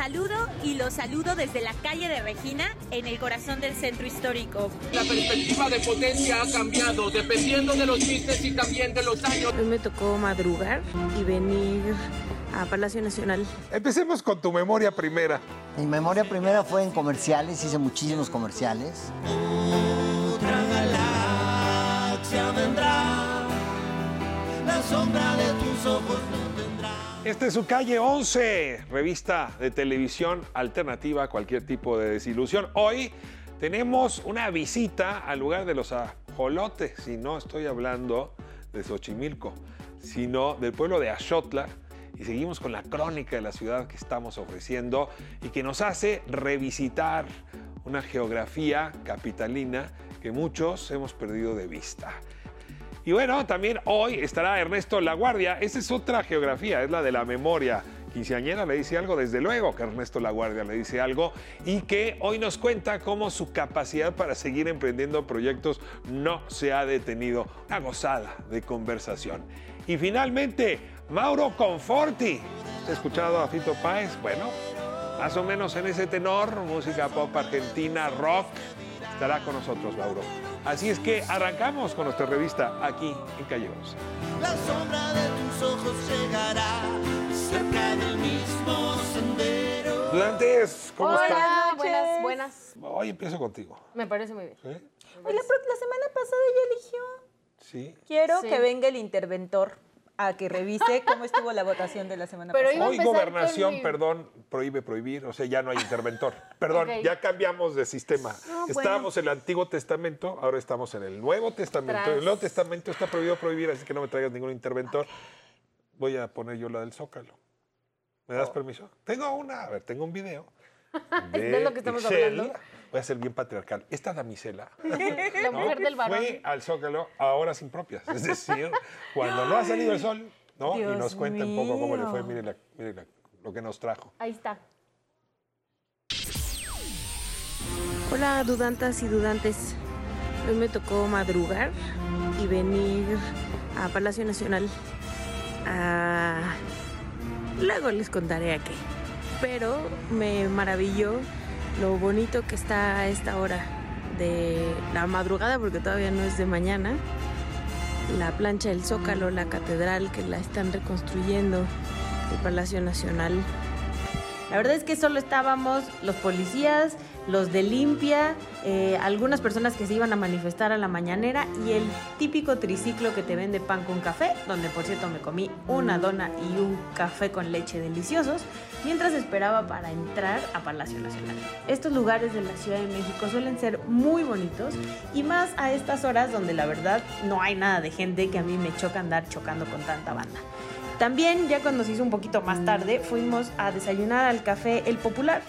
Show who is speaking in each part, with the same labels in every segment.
Speaker 1: saludo y los saludo desde la calle de Regina, en el corazón del centro histórico.
Speaker 2: La perspectiva de potencia ha cambiado, dependiendo de los chistes y también de los años.
Speaker 3: Hoy me tocó madrugar y venir a Palacio Nacional.
Speaker 4: Empecemos con tu memoria primera.
Speaker 5: Mi memoria primera fue en comerciales, hice muchísimos comerciales.
Speaker 6: Otra galaxia vendrá, la sombra de tus ojos.
Speaker 4: Esta es su calle 11, revista de televisión alternativa a cualquier tipo de desilusión. Hoy tenemos una visita al lugar de los ajolotes, y no estoy hablando de Xochimilco, sino del pueblo de Axotla. Y seguimos con la crónica de la ciudad que estamos ofreciendo y que nos hace revisitar una geografía capitalina que muchos hemos perdido de vista. Y bueno, también hoy estará Ernesto Laguardia. Esa es otra geografía, es la de la memoria. Quinceañera le dice algo, desde luego que Ernesto Laguardia le dice algo y que hoy nos cuenta cómo su capacidad para seguir emprendiendo proyectos no se ha detenido. Una gozada de conversación. Y finalmente, Mauro Conforti. ¿Has escuchado a Fito Páez? Bueno, más o menos en ese tenor, música pop argentina, rock, estará con nosotros Mauro. Así es que arrancamos con nuestra revista aquí en Calle 11.
Speaker 6: La sombra de tus ojos llegará cerca del mismo sendero.
Speaker 4: Dudantes, ¿cómo están?
Speaker 7: Hola, buenas, buenas.
Speaker 4: Hoy empiezo contigo.
Speaker 7: Me parece muy bien.
Speaker 4: ¿Sí?
Speaker 8: Oye, la, semana pasada ya eligió.
Speaker 4: Sí.
Speaker 8: Quiero
Speaker 7: Sí.
Speaker 8: que venga el interventor a que revise cómo estuvo la votación de la semana
Speaker 7: Pero
Speaker 8: pasada.
Speaker 4: Hoy gobernación,
Speaker 7: mi-
Speaker 4: perdón, prohíbe prohibir, o sea, ya no hay interventor. Perdón, ya cambiamos de sistema.
Speaker 8: No, bueno.
Speaker 4: Estábamos en el Antiguo Testamento, ahora estamos en el Nuevo Testamento.
Speaker 7: Tras.
Speaker 4: El Nuevo Testamento está prohibido prohibir, así que no me traigas ningún interventor. Voy a poner yo la del Zócalo. ¿Me
Speaker 7: Oh.
Speaker 4: das permiso? Tengo una, a ver, tengo un video.
Speaker 7: de lo que estamos hablando.
Speaker 4: Voy a ser bien patriarcal. Esta damisela
Speaker 7: La mujer del varón.
Speaker 4: fue al Zócalo a horas impropias. Es decir, cuando no ha salido el sol, ¿no? y nos cuenta un poco cómo le fue.
Speaker 8: mío.
Speaker 4: Miren, la- miren la- lo que nos trajo.
Speaker 7: Ahí está.
Speaker 3: Hola, dudantas y dudantes. Hoy me tocó madrugar y venir a Palacio Nacional. a- Luego les contaré a qué. Pero me maravilló lo bonito que está a esta hora de la madrugada, porque todavía no es de mañana. La plancha del Zócalo, la catedral que la están reconstruyendo, el Palacio Nacional.
Speaker 7: La verdad es que solo estábamos los policías, los de limpia, eh, algunas personas que se iban a manifestar a la mañanera y el típico triciclo que te vende pan con café, donde por cierto me comí una dona y un café con leche deliciosos, mientras esperaba para entrar a Palacio Nacional. Estos lugares de la Ciudad de México suelen ser muy bonitos y más a estas horas donde la verdad no hay nada de gente que a mí me choca andar chocando con tanta banda. También, ya cuando se hizo un poquito más tarde, fuimos a desayunar al café El Popular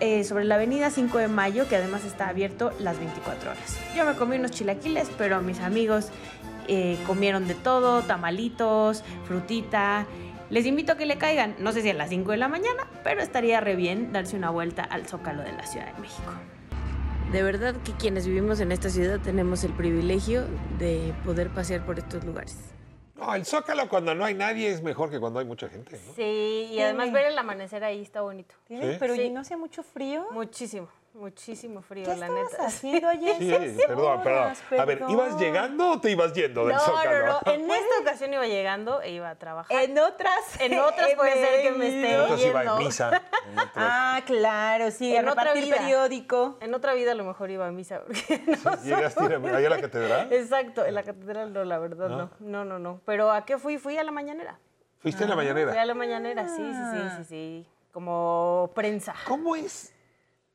Speaker 7: eh, sobre la avenida 5 de Mayo, que además está abierto las 24 horas. Yo me comí unos chilaquiles, pero mis amigos eh, comieron de todo, tamalitos, frutita. Les invito a que le caigan, no sé si a las 5 de la mañana, pero estaría re bien darse una vuelta al Zócalo de la Ciudad de México.
Speaker 3: De verdad que quienes vivimos en esta ciudad tenemos el privilegio de poder pasear por estos lugares.
Speaker 4: No, el Zócalo cuando no hay nadie es mejor que cuando hay mucha gente. ¿no?
Speaker 7: Sí, y además ver el amanecer ahí está bonito.
Speaker 8: ¿Tiene?
Speaker 4: Sí.
Speaker 8: Pero
Speaker 7: Sí.
Speaker 8: ¿y no hacía mucho frío?
Speaker 7: Muchísimo, muchísimo frío,
Speaker 8: ¿Qué
Speaker 7: la neta.
Speaker 8: haciendo ayer?
Speaker 4: Sí,
Speaker 8: Seis
Speaker 4: perdón, perdón. A ver, ¿ibas llegando o te ibas yendo del
Speaker 7: No,
Speaker 4: Zócalo?
Speaker 7: no, no. En esta ocasión iba llegando e iba a trabajar.
Speaker 8: En otras.
Speaker 7: En otras puede ser que me esté
Speaker 4: En otras iba
Speaker 7: yendo.
Speaker 4: en misa. en otras-
Speaker 8: Ah, claro, sí,
Speaker 7: En
Speaker 8: a
Speaker 7: otra vida.
Speaker 8: periódico.
Speaker 7: En otra vida a lo mejor iba a misa. no
Speaker 4: ¿Llegaste a ir a- a la catedral?
Speaker 7: Exacto, en la catedral no, la verdad no. No, no, no. Pero ¿a qué fui? Fui a la mañanera.
Speaker 4: ¿Fuiste en la
Speaker 7: Fui a
Speaker 4: mañanera?
Speaker 7: la mañanera, sí, sí, sí, sí, sí. Como prensa.
Speaker 4: ¿Cómo es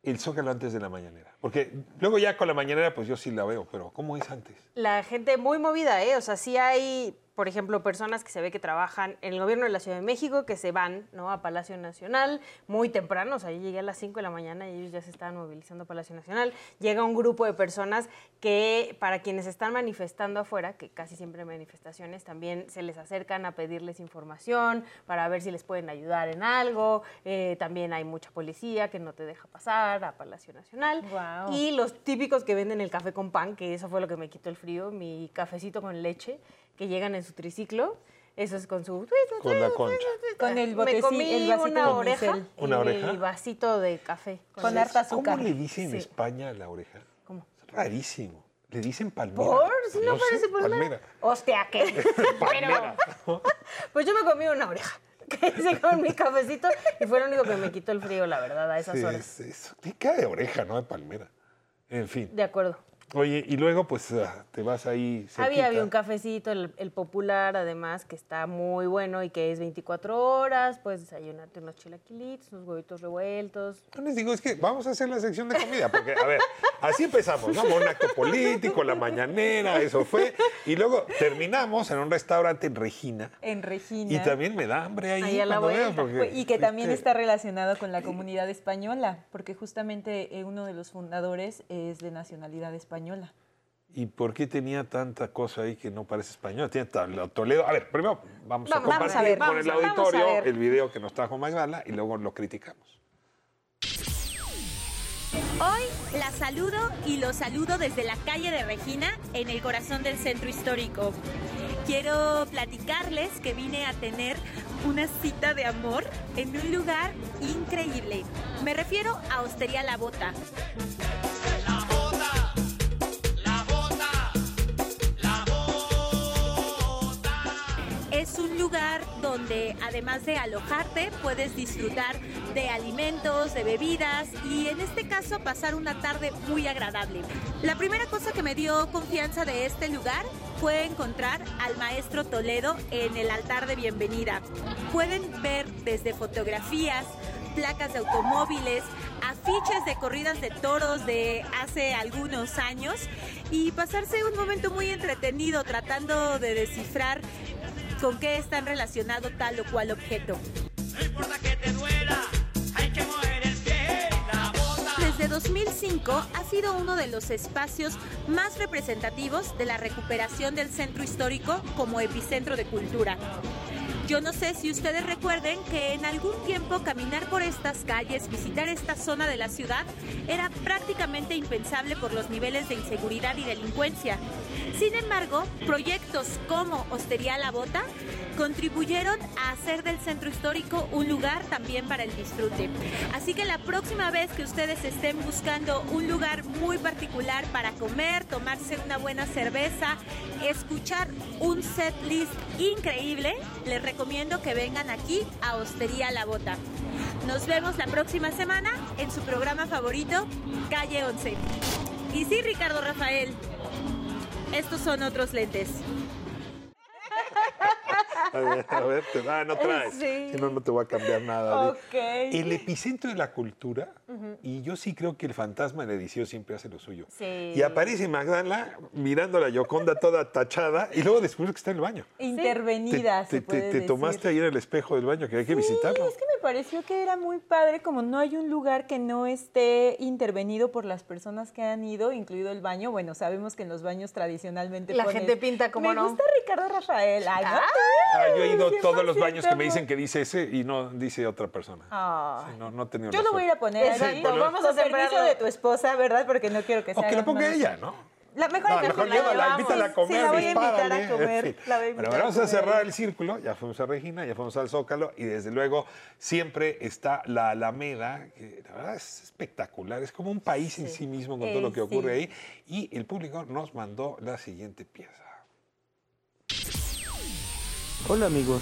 Speaker 4: el Zócalo antes de la mañanera? Porque luego ya con la mañanera, pues yo sí la veo, pero ¿cómo es antes?
Speaker 7: La gente muy movida, ¿eh? O sea, sí hay, por ejemplo, personas que se ve que trabajan en el gobierno de la Ciudad de México, que se van, ¿no? A Palacio Nacional muy temprano. O sea, yo llegué a las 5 de la mañana y ellos ya se estaban movilizando a Palacio Nacional. Llega un grupo de personas que, para quienes están manifestando afuera, que casi siempre hay manifestaciones, también se les acercan a pedirles información para ver si les pueden ayudar en algo. Eh, también hay mucha policía que no te deja pasar a Palacio Nacional.
Speaker 8: Guau.
Speaker 7: Y los típicos que venden el café con pan, que eso fue lo que me quitó el frío, mi cafecito con leche, que llegan en su triciclo. Eso es con su...
Speaker 4: Con la concha.
Speaker 8: Con el
Speaker 7: Me
Speaker 8: botecito,
Speaker 7: comí
Speaker 8: el vasito
Speaker 7: una
Speaker 8: con
Speaker 7: oreja
Speaker 8: unicel.
Speaker 4: ¿Una
Speaker 7: y
Speaker 4: oreja?
Speaker 7: vasito de café.
Speaker 8: Con harta azúcar.
Speaker 4: ¿Cómo le dicen en
Speaker 7: Sí.
Speaker 4: España a la oreja?
Speaker 7: ¿Cómo?
Speaker 4: Es rarísimo. Le dicen palmera.
Speaker 7: ¿Por? Si no
Speaker 4: sé,
Speaker 7: parece palmera. Hostia, ¿qué?
Speaker 4: Palmera.
Speaker 7: Pues yo me comí una oreja. Que hice con mi cafecito y fue lo único que me quitó el frío, la verdad, a esas
Speaker 4: Sí,
Speaker 7: horas.
Speaker 4: es, es, tiene cara de oreja, no de palmera. En fin.
Speaker 7: De acuerdo.
Speaker 4: Oye, y luego pues ah, te vas ahí.
Speaker 7: Había,
Speaker 4: cerquita.
Speaker 7: había un cafecito, el, el popular, además, que está muy bueno y que es 24 horas. Puedes desayunarte unos chilaquilitos, unos huevitos revueltos.
Speaker 4: Yo les digo, es que vamos a hacer la sección de comida, porque, a ver, así empezamos, ¿no? Un acto político, la mañanera, eso fue. Y luego terminamos en un restaurante en Regina.
Speaker 8: En Regina.
Speaker 4: Y también me da hambre ahí,
Speaker 7: Ahí a la
Speaker 4: cuando veo, porque,
Speaker 8: Y que también
Speaker 4: este,
Speaker 8: está relacionado con la comunidad española, porque justamente eh, uno de los fundadores es de nacionalidad española.
Speaker 4: ¿Y por qué tenía tanta cosa ahí que no parece español? Tiene Toledo. A ver, primero vamos, a
Speaker 7: vamos
Speaker 4: compartir
Speaker 7: a ver,
Speaker 4: con
Speaker 7: vamos
Speaker 4: el
Speaker 7: a-
Speaker 4: auditorio el video que nos trajo Magdala y luego lo criticamos.
Speaker 1: Hoy la saludo y los saludo desde la calle de Regina, en el corazón del centro histórico. Quiero platicarles que vine a tener una cita de amor en un lugar increíble. Me refiero a Hostería La Bota. Lugar donde además de alojarte puedes disfrutar de alimentos, de bebidas y en este caso pasar una tarde muy agradable. La primera cosa que me dio confianza de este lugar fue encontrar al maestro Toledo en el altar de bienvenida. Pueden ver desde fotografías, placas de automóviles, afiches de corridas de toros de hace algunos años y pasarse un momento muy entretenido tratando de descifrar con qué están relacionado tal o cual objeto. Desde 2005 ha sido uno de los espacios más representativos de la recuperación del centro histórico como epicentro de cultura. Yo no sé si ustedes recuerden que en algún tiempo caminar por estas calles, visitar esta zona de la ciudad, era prácticamente impensable por los niveles de inseguridad y delincuencia. Sin embargo, proyectos como Hostería La Bota contribuyeron a hacer del centro histórico un lugar también para el disfrute. Así que la próxima vez que ustedes estén buscando un lugar muy particular para comer, tomarse una buena cerveza, escuchar un set list increíble, les recomiendo que vengan aquí a Hostería La Bota. Nos vemos la próxima semana en su programa favorito, Calle 11. Y sí, Ricardo Rafael, estos son otros lentes.
Speaker 4: A ver, a ver, te, ah, no traes.
Speaker 8: Sí.
Speaker 4: Si no, no te voy a cambiar nada.
Speaker 8: Ok.
Speaker 4: El epicentro de la cultura, y yo sí creo que el fantasma de edición siempre hace lo suyo.
Speaker 7: Sí.
Speaker 4: Y aparece Magdala mirando a la Yoconda toda tachada y luego descubres que está en el baño.
Speaker 8: Intervenida,
Speaker 4: te,
Speaker 8: se
Speaker 4: te-
Speaker 8: puede
Speaker 4: te
Speaker 8: decir.
Speaker 4: tomaste ahí en el espejo del baño, que hay que
Speaker 8: Sí,
Speaker 4: visitarlo.
Speaker 8: es que me pareció que era muy padre, como no hay un lugar que no esté intervenido por las personas que han ido, incluido el baño. Bueno, sabemos que en los baños tradicionalmente
Speaker 7: La gente pinta como
Speaker 8: Me
Speaker 7: no".
Speaker 8: gusta Ricardo Rafael. Ay, no
Speaker 4: Ah, yo he ido a todos los
Speaker 8: 100%
Speaker 4: baños que me dicen que dice ese y no dice otra persona. Sí, no, no he tenido
Speaker 8: Yo lo voy a ir a poner
Speaker 7: Exacto, vamos a
Speaker 8: Con permiso de tu esposa, ¿verdad? Porque no quiero que
Speaker 4: O
Speaker 8: sea
Speaker 4: que la ponga ella, ¿no?
Speaker 8: La mejor
Speaker 4: No,
Speaker 8: que
Speaker 4: mejor
Speaker 8: la
Speaker 4: llévala, invítala a
Speaker 8: Sí,
Speaker 4: comer,
Speaker 8: la voy a invitar
Speaker 4: dispárale,
Speaker 8: a comer.
Speaker 4: en fin.
Speaker 8: la voy a
Speaker 4: Bueno,
Speaker 8: invitar
Speaker 4: vamos a
Speaker 8: comer.
Speaker 4: cerrar el círculo. Ya fuimos a Regina, ya fuimos al Zócalo y desde luego siempre está la Alameda, que la verdad es espectacular. Es como un país en sí mismo con todo lo que
Speaker 8: Eh,
Speaker 4: ocurre
Speaker 8: sí.
Speaker 4: ahí. Y el público nos mandó la siguiente pieza.
Speaker 9: Hola amigos,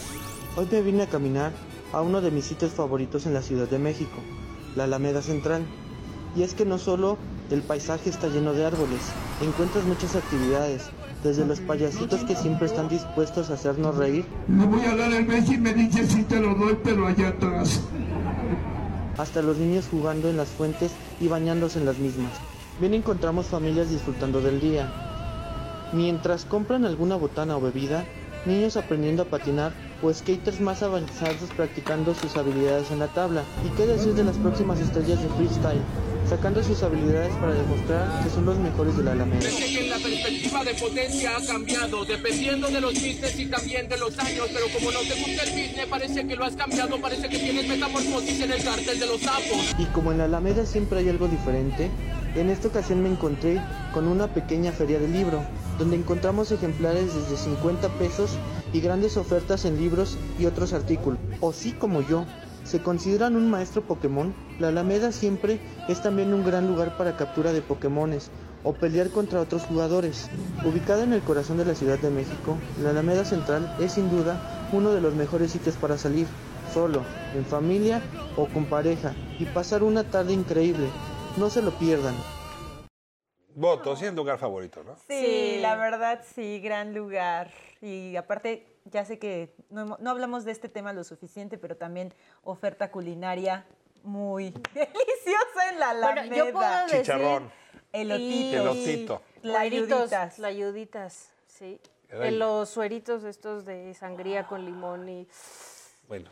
Speaker 9: hoy me vine a caminar a uno de mis sitios favoritos en la Ciudad de México, la Alameda Central. Y es que no solo el paisaje está lleno de árboles, encuentras muchas actividades, desde los payasitos que siempre están dispuestos a hacernos reír,
Speaker 10: Le voy a dar el beso y me dice si te lo doy, pero allá atrás.
Speaker 9: hasta los niños jugando en las fuentes y bañándose en las mismas. Bien encontramos familias disfrutando del día. Mientras compran alguna botana o bebida, niños aprendiendo a patinar o skaters más avanzados practicando sus habilidades en la tabla. ¿Y qué decir de las próximas estrellas de freestyle? Sacando sus habilidades para demostrar que son los mejores de la Alameda.
Speaker 2: Parece que la perspectiva de potencia ha cambiado, dependiendo de los business y también de los años. Pero como no te gusta el business, parece que lo has cambiado, parece que tienes metamorfosis en el cártel de los sapos.
Speaker 9: Y como en la Alameda siempre hay algo diferente, En esta ocasión me encontré con una pequeña feria de libro, donde encontramos ejemplares desde 50 pesos y grandes ofertas en libros y otros artículos. O sí como yo, se consideran un maestro Pokémon, la Alameda siempre es también un gran lugar para captura de Pokémones o pelear contra otros jugadores. Ubicada en el corazón de la Ciudad de México, la Alameda Central es sin duda uno de los mejores sitios para salir, solo, en familia o con pareja, y pasar una tarde increíble. No se lo pierdan.
Speaker 4: Voto, sí es lugar favorito, ¿no?
Speaker 8: Sí, la verdad sí, gran lugar. Y aparte, ya sé que no, no hablamos de este tema lo suficiente, pero también oferta culinaria muy deliciosa en la
Speaker 7: Bueno,
Speaker 8: Alameda.
Speaker 7: yo puedo decir-
Speaker 4: Chicharrón.
Speaker 8: Elotito.
Speaker 4: Elotito.
Speaker 7: Tlayuditos,
Speaker 8: Tlayuditas.
Speaker 7: tlayuditas, sí. En los sueritos estos de sangría con limón y...
Speaker 4: Bueno,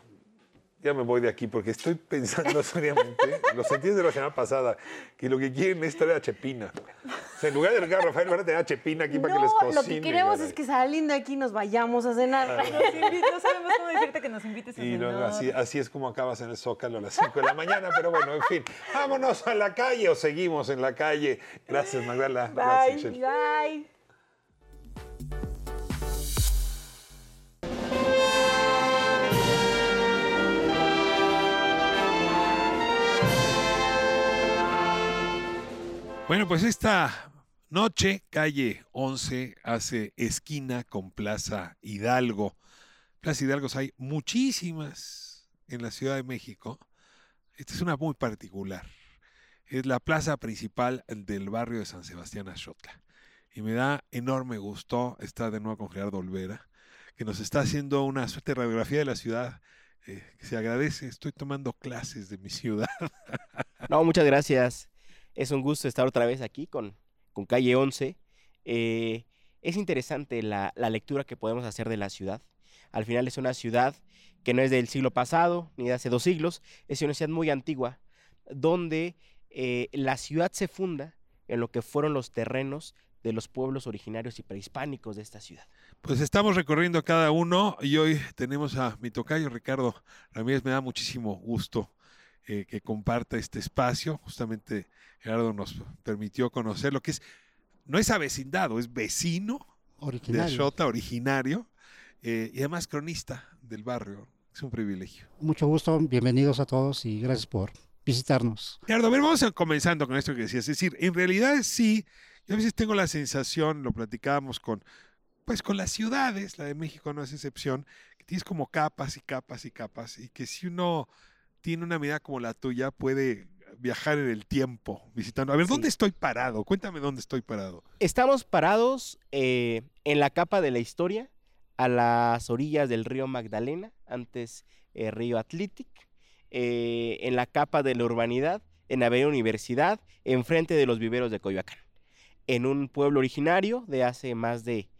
Speaker 4: ya me voy de aquí porque estoy pensando seriamente, lo sentí desde la semana pasada, que lo que quieren es traer a Chepina. O sea, en lugar de regalar a Rafael, van a tener a Chepina aquí para que les cocine.
Speaker 7: lo que queremos
Speaker 4: caray.
Speaker 7: es que saliendo de aquí nos vayamos a cenar.
Speaker 8: Nos invi- no sabemos cómo decirte que nos invites a
Speaker 4: Y
Speaker 8: cenar.
Speaker 4: así, así es como acabas en el Zócalo a las 5 de la mañana, pero bueno, en fin, vámonos a la calle o seguimos en la calle. Gracias, Magdala. Gracias.
Speaker 7: Bye.
Speaker 4: Bueno, pues esta noche, calle 11 hace esquina con Plaza Hidalgo. Plaza Hidalgos hay muchísimas en la Ciudad de México. Esta es una muy particular. Es la plaza principal del barrio de San Sebastián Axotla. Y me da enorme gusto estar de nuevo con Gerardo Olvera, que nos está haciendo una suerte de radiografía de la ciudad. eh, que se agradece, estoy tomando clases de mi ciudad.
Speaker 11: No, muchas gracias. Es un gusto estar otra vez aquí con, con Calle 11. Eh, es interesante la, la lectura que podemos hacer de la ciudad. Al final es una ciudad que no es del siglo pasado ni de hace dos siglos, es una ciudad muy antigua, donde eh, la ciudad se funda en lo que fueron los terrenos de los pueblos originarios y prehispánicos de esta ciudad.
Speaker 4: Pues estamos recorriendo cada uno y hoy tenemos a mi tocayo Ricardo Ramírez. Me da muchísimo gusto eh, que comparta este espacio. Justamente Gerardo nos permitió conocer lo que es, no es avecindado, es vecino de
Speaker 12: Originario.
Speaker 4: Ashota, originario eh, y además cronista del barrio. Es un privilegio.
Speaker 12: Mucho gusto, bienvenidos a todos y gracias por visitarnos.
Speaker 4: Gerardo, a ver, vamos a- comenzando con esto que decías. Es decir, en realidad sí, yo a veces tengo la sensación, lo platicábamos con, pues con las ciudades, la de México no es excepción, que tienes como capas y capas y capas, y que si uno tiene una mirada como la tuya, puede viajar en el tiempo visitando. A ver, ¿dónde estoy parado? Cuéntame dónde estoy parado.
Speaker 11: Estamos parados eh, en la capa de la historia, a las orillas del río Magdalena, antes eh, río Atlitic, eh, en la capa de la urbanidad, en Avenida Universidad, enfrente de los viveros de Coyoacán, en un pueblo originario de hace más de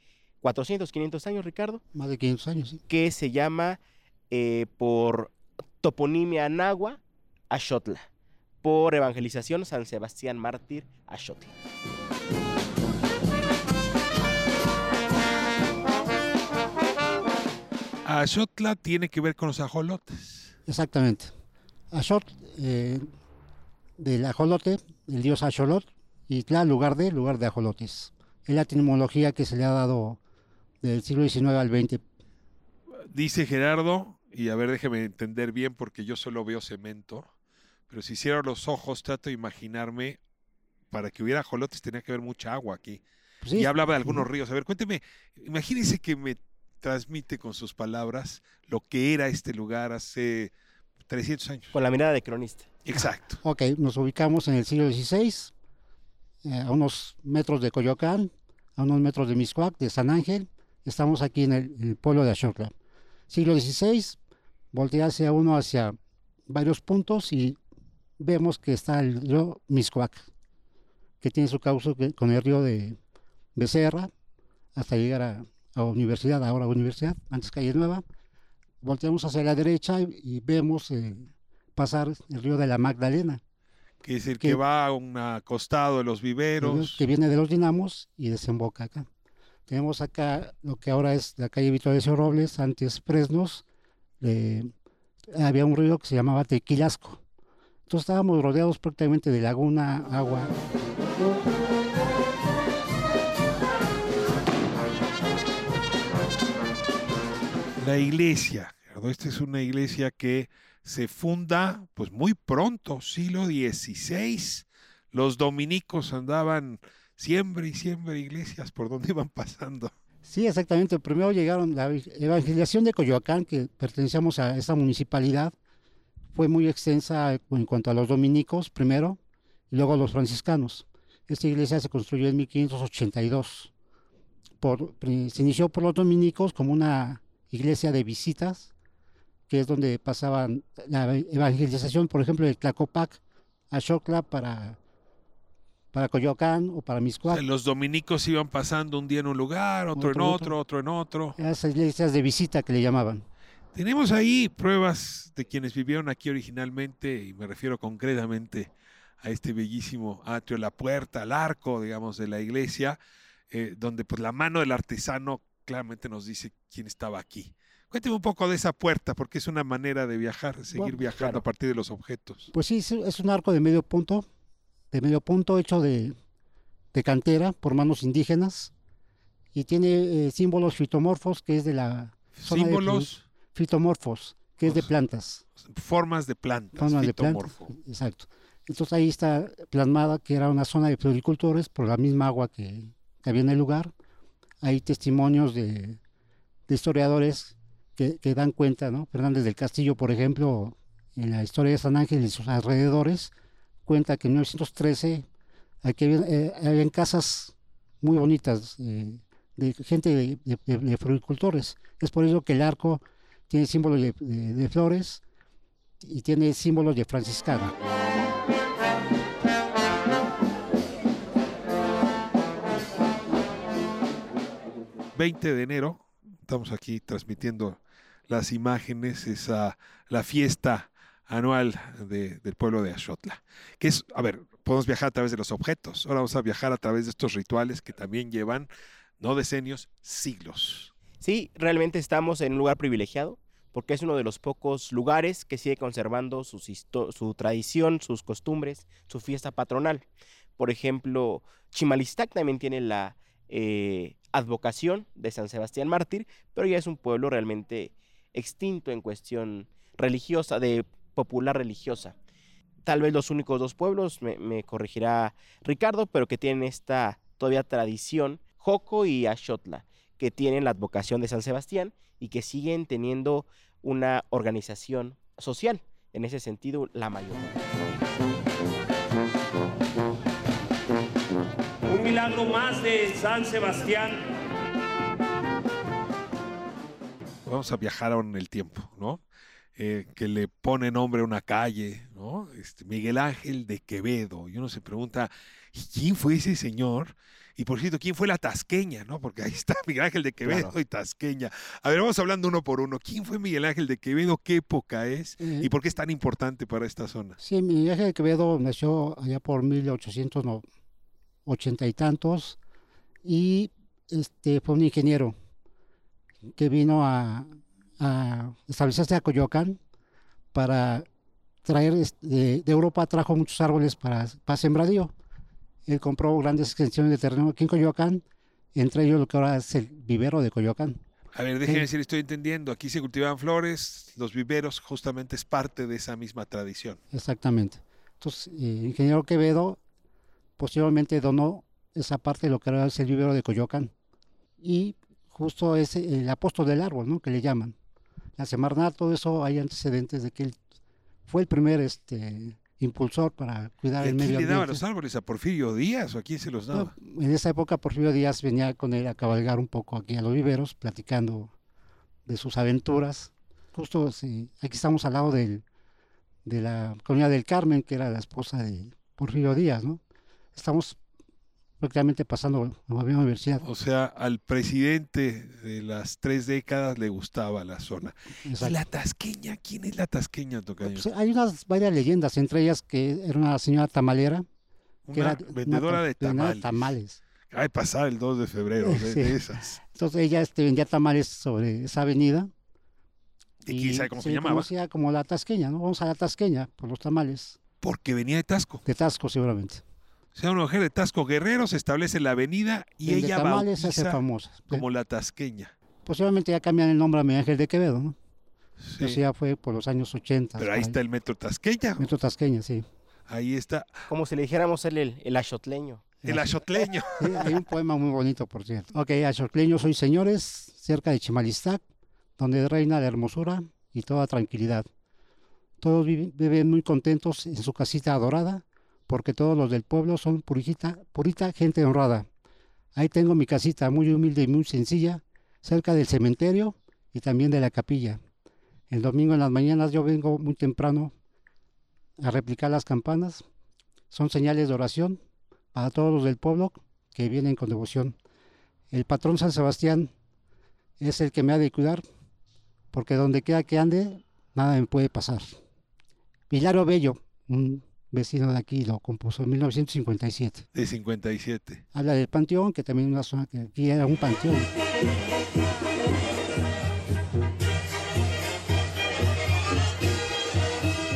Speaker 11: 400, 500 años, Ricardo,
Speaker 12: Más de 500 años, sí.
Speaker 11: que se llama eh, por toponimia nahua Axotla, por evangelización San Sebastián Mártir Axotla.
Speaker 4: Axotla tiene que ver con los ajolotes.
Speaker 12: Exactamente. Ashot, eh, del ajolote, el dios Axolot, y Tla, lugar de, lugar de ajolotes. Es la etimología que se le ha dado del siglo XIX al XX.
Speaker 4: Dice Gerardo, y a ver, déjeme entender bien porque yo solo veo cemento, pero si cierro los ojos trato de imaginarme, para que hubiera ajolotes tenía que haber mucha agua aquí.
Speaker 12: Pues sí.
Speaker 4: Y hablaba de algunos ríos. A ver, cuénteme, imagínese que me transmite con sus palabras lo que era este lugar hace 300 años.
Speaker 11: Con la mirada de cronista.
Speaker 4: Exacto.
Speaker 12: Ok, nos ubicamos en el siglo XVI, eh, a unos metros de Coyoacán, a unos metros de Miscuac, de San Ángel. Estamos aquí en el, en el pueblo de Axocla. Siglo XVI, voltea hacia uno hacia varios puntos y vemos que está el río Miscuac, que tiene su cauce con el río de Becerra hasta llegar a, a Universidad, ahora Universidad, antes Calle Nueva. Volteamos hacia la derecha y, y vemos eh, pasar el río de la Magdalena,
Speaker 4: es el
Speaker 12: Que-
Speaker 4: que va a un costado de los viveros.
Speaker 12: que viene de los dinamos y desemboca acá. Tenemos acá lo que ahora es la calle Vitoricio Robles, antes Fresnos, había un río que se llamaba Tequilasco. Entonces estábamos rodeados prácticamente de laguna, agua,
Speaker 4: La iglesia, esta es una iglesia que se funda pues muy pronto, siglo XVI. Los dominicos andaban siempre y siempre iglesias por donde iban pasando.
Speaker 12: Sí, exactamente. Primero llegaron la evangelización de Coyoacán, que pertenecíamos a esa municipalidad, fue muy extensa en cuanto a los dominicos primero y luego los franciscanos. Esta iglesia se construyó en 1582. Por, se inició por los dominicos como una iglesia de visitas, que es donde pasaban la evangelización, por ejemplo, de Tlacopac a Xocla para, para Coyoacán o para Miscuac.
Speaker 4: Los dominicos iban pasando un día en un lugar, otro, en otro, otro en otro.
Speaker 12: Esas iglesias de visita que le llamaban.
Speaker 4: Tenemos ahí pruebas de quienes vivieron aquí originalmente, y me refiero concretamente a este bellísimo atrio, la puerta, el arco, digamos, de la iglesia, eh, donde pues la mano del artesano claramente nos dice quién estaba aquí. Cuénteme un poco de esa puerta, porque es una manera de viajar, seguir
Speaker 12: Bueno,
Speaker 4: viajando
Speaker 12: claro.
Speaker 4: a partir de los objetos.
Speaker 12: Pues sí, es un arco de medio punto, de medio punto hecho de, de cantera por manos indígenas y tiene eh, símbolos fitomorfos que es de la zona de
Speaker 4: Símbolos,
Speaker 12: flu- fitomorfos que es de plantas.
Speaker 4: formas de plantas,
Speaker 12: Formas de plantas, exacto. Entonces ahí está plasmada que era una zona de floricultores por la misma agua que, que había en el lugar. Hay testimonios de, de historiadores que, que dan cuenta, ¿no? Fernández del Castillo, por ejemplo, en la historia de San Ángel y sus alrededores, cuenta que en 1913 aquí había, eh, casas muy bonitas eh, de gente de, de-. Es por eso que el arco tiene símbolos de- de flores y tiene símbolos de franciscana.
Speaker 4: 20 de enero, estamos aquí transmitiendo las imágenes, esa, la fiesta anual de- del pueblo de Axotla. Que es, a ver, podemos viajar a través de los objetos, ahora vamos a viajar a través de estos rituales que también llevan, no decenios, siglos.
Speaker 11: Sí, realmente estamos en un lugar privilegiado porque es uno de los pocos lugares que sigue conservando sus su tradición, sus costumbres, su fiesta patronal. Por ejemplo, Chimalistac también tiene la eh, advocación de San Sebastián Mártir, pero ya es un pueblo realmente extinto en cuestión religiosa, de popular religiosa. Tal vez los únicos dos pueblos, me, me corregirá Ricardo, pero que tienen esta todavía tradición, Joco y Axotla, que tienen la advocación de San Sebastián y que siguen teniendo una organización social. En ese sentido, la mayoría.
Speaker 13: Un milagro más de San Sebastián.
Speaker 4: Vamos a viajar en el tiempo, ¿no? Eh, que le pone nombre a una calle, ¿no? Este, Miguel Ángel de Quevedo. Y uno se pregunta, ¿y quién fue ese señor? Y por cierto, ¿quién fue la Tasqueña? ¿no? Porque ahí está Miguel Ángel de Quevedo
Speaker 12: Claro.
Speaker 4: y Tasqueña. A ver, vamos hablando uno por uno. ¿Quién fue Miguel Ángel de Quevedo? ¿Qué época es? ¿Y por qué es tan importante para esta zona?
Speaker 12: Sí, Miguel Ángel de Quevedo nació allá por 1880 y tantos y este, fue un ingeniero que vino a, a establecerse a Coyoacán para traer este, de, de Europa, trajo muchos árboles para, para sembradío. Él compró grandes extensiones de terreno aquí en Coyoacán, entre ellos lo que ahora es el vivero de Coyoacán.
Speaker 4: A ver, déjenme decir, estoy entendiendo. Aquí se cultivan flores, los viveros justamente es parte de esa misma tradición.
Speaker 12: Exactamente. Entonces, eh, ingeniero Quevedo posteriormente donó esa parte de lo que ahora es el vivero de Coyoacán. Y justo es el apóstol del árbol, ¿no? Que le llaman. La Semarnat, todo eso hay antecedentes de que él fue el primer este, impulsor para cuidar
Speaker 4: ¿Y a
Speaker 12: el
Speaker 4: quién
Speaker 12: medio
Speaker 4: le daba
Speaker 12: ambiente.
Speaker 4: los árboles? ¿A Porfirio Díaz o a quién se los daba?
Speaker 12: En esa época Porfirio Díaz venía con él a cabalgar un poco aquí a los viveros, platicando de sus aventuras. Justo sí, aquí estamos al lado del, de la comunidad del Carmen, que era la esposa de Porfirio Díaz, ¿no? Estamos prácticamente pasando a la misma universidad.
Speaker 4: O sea, al presidente de las tres décadas le gustaba la zona. ¿Y
Speaker 12: Exacto.
Speaker 4: la tasqueña? ¿Quién es la tasqueña, Tocayo?
Speaker 12: Pues, hay unas varias leyendas, entre ellas que era una señora tamalera. que
Speaker 4: Una
Speaker 12: era
Speaker 4: vendedora
Speaker 12: ta-
Speaker 4: de tamales.
Speaker 12: tamales.
Speaker 4: Ay, pasar el 2 de febrero, de,
Speaker 12: Sí.
Speaker 4: de esas.
Speaker 12: Entonces ella este, vendía tamales sobre esa avenida.
Speaker 4: ¿Y quién sabe cómo se
Speaker 12: le
Speaker 4: llamaba?
Speaker 12: conocía como la tasqueña, ¿no? Vamos a la tasqueña por los tamales.
Speaker 4: Porque venía de Tasco.
Speaker 12: De Tasco, seguramente.
Speaker 4: O sea, una mujer de Tasco Guerrero se establece en la avenida y
Speaker 12: El de
Speaker 4: ella
Speaker 12: tamales se hace famosa.
Speaker 4: como la tasqueña.
Speaker 12: Posiblemente ya cambian el nombre a Miguel Ángel de Quevedo, ¿no?
Speaker 4: Sí.
Speaker 12: Eso ya fue por los años 80.
Speaker 4: Pero ahí está el metro tasqueña.
Speaker 12: Metro Tasqueña, sí.
Speaker 4: Ahí está.
Speaker 11: Como si le dijéramos el, el, el achotleño.
Speaker 4: El achotleño.
Speaker 12: Sí, hay un poema muy bonito, por cierto. Ok, achotleño soy señores, cerca de Chimalistac, donde reina la hermosura y toda tranquilidad. Todos viven, viven muy contentos en su casita adorada, porque todos los del pueblo son purita, purita gente honrada. Ahí tengo mi casita muy humilde y muy sencilla, cerca del cementerio y también de la capilla. El domingo en las mañanas yo vengo muy temprano a replicar las campanas. Son señales de oración para todos los del pueblo que vienen con devoción. El patrón San Sebastián es el que me ha de cuidar, porque donde quiera que ande, nada me puede pasar. Pilar Bello, un vecino de aquí, lo compuso en 1957.
Speaker 4: De 57.
Speaker 12: Habla del panteón, que también es una zona que aquí era un panteón.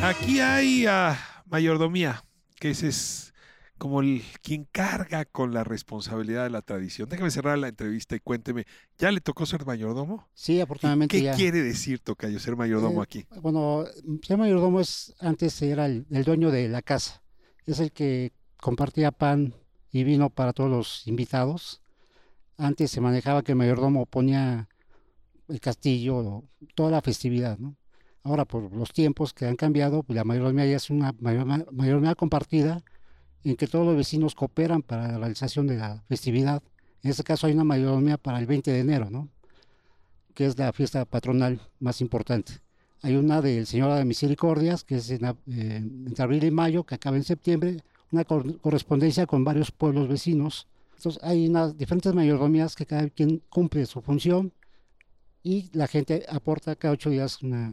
Speaker 4: Aquí hay ah, mayordomía, que ese es como el quien carga con la responsabilidad de la tradición. Déjame cerrar la entrevista y cuénteme, ¿ya le tocó ser mayordomo?
Speaker 12: Sí, afortunadamente
Speaker 4: ¿Qué
Speaker 12: ya.
Speaker 4: quiere decir, Tocayo, ser mayordomo
Speaker 12: Eh,
Speaker 4: aquí?
Speaker 12: Bueno, ser mayordomo es, antes era el, el dueño de la casa. Es el que compartía pan y vino para todos los invitados. Antes se manejaba que el mayordomo ponía el castillo, toda la festividad, ¿no? Ahora, por los tiempos que han cambiado, pues la mayordomía ya es una mayordomía, mayordomía compartida en que todos los vecinos cooperan para la realización de la festividad. En este caso hay una mayordomía para el 20 de enero, ¿no? que es la fiesta patronal más importante. Hay una del Señor de Misericordias, que es en, eh, entre abril y mayo, que acaba en septiembre, una cor- correspondencia con varios pueblos vecinos. Entonces hay unas diferentes mayordomías que cada quien cumple su función y la gente aporta cada ocho días una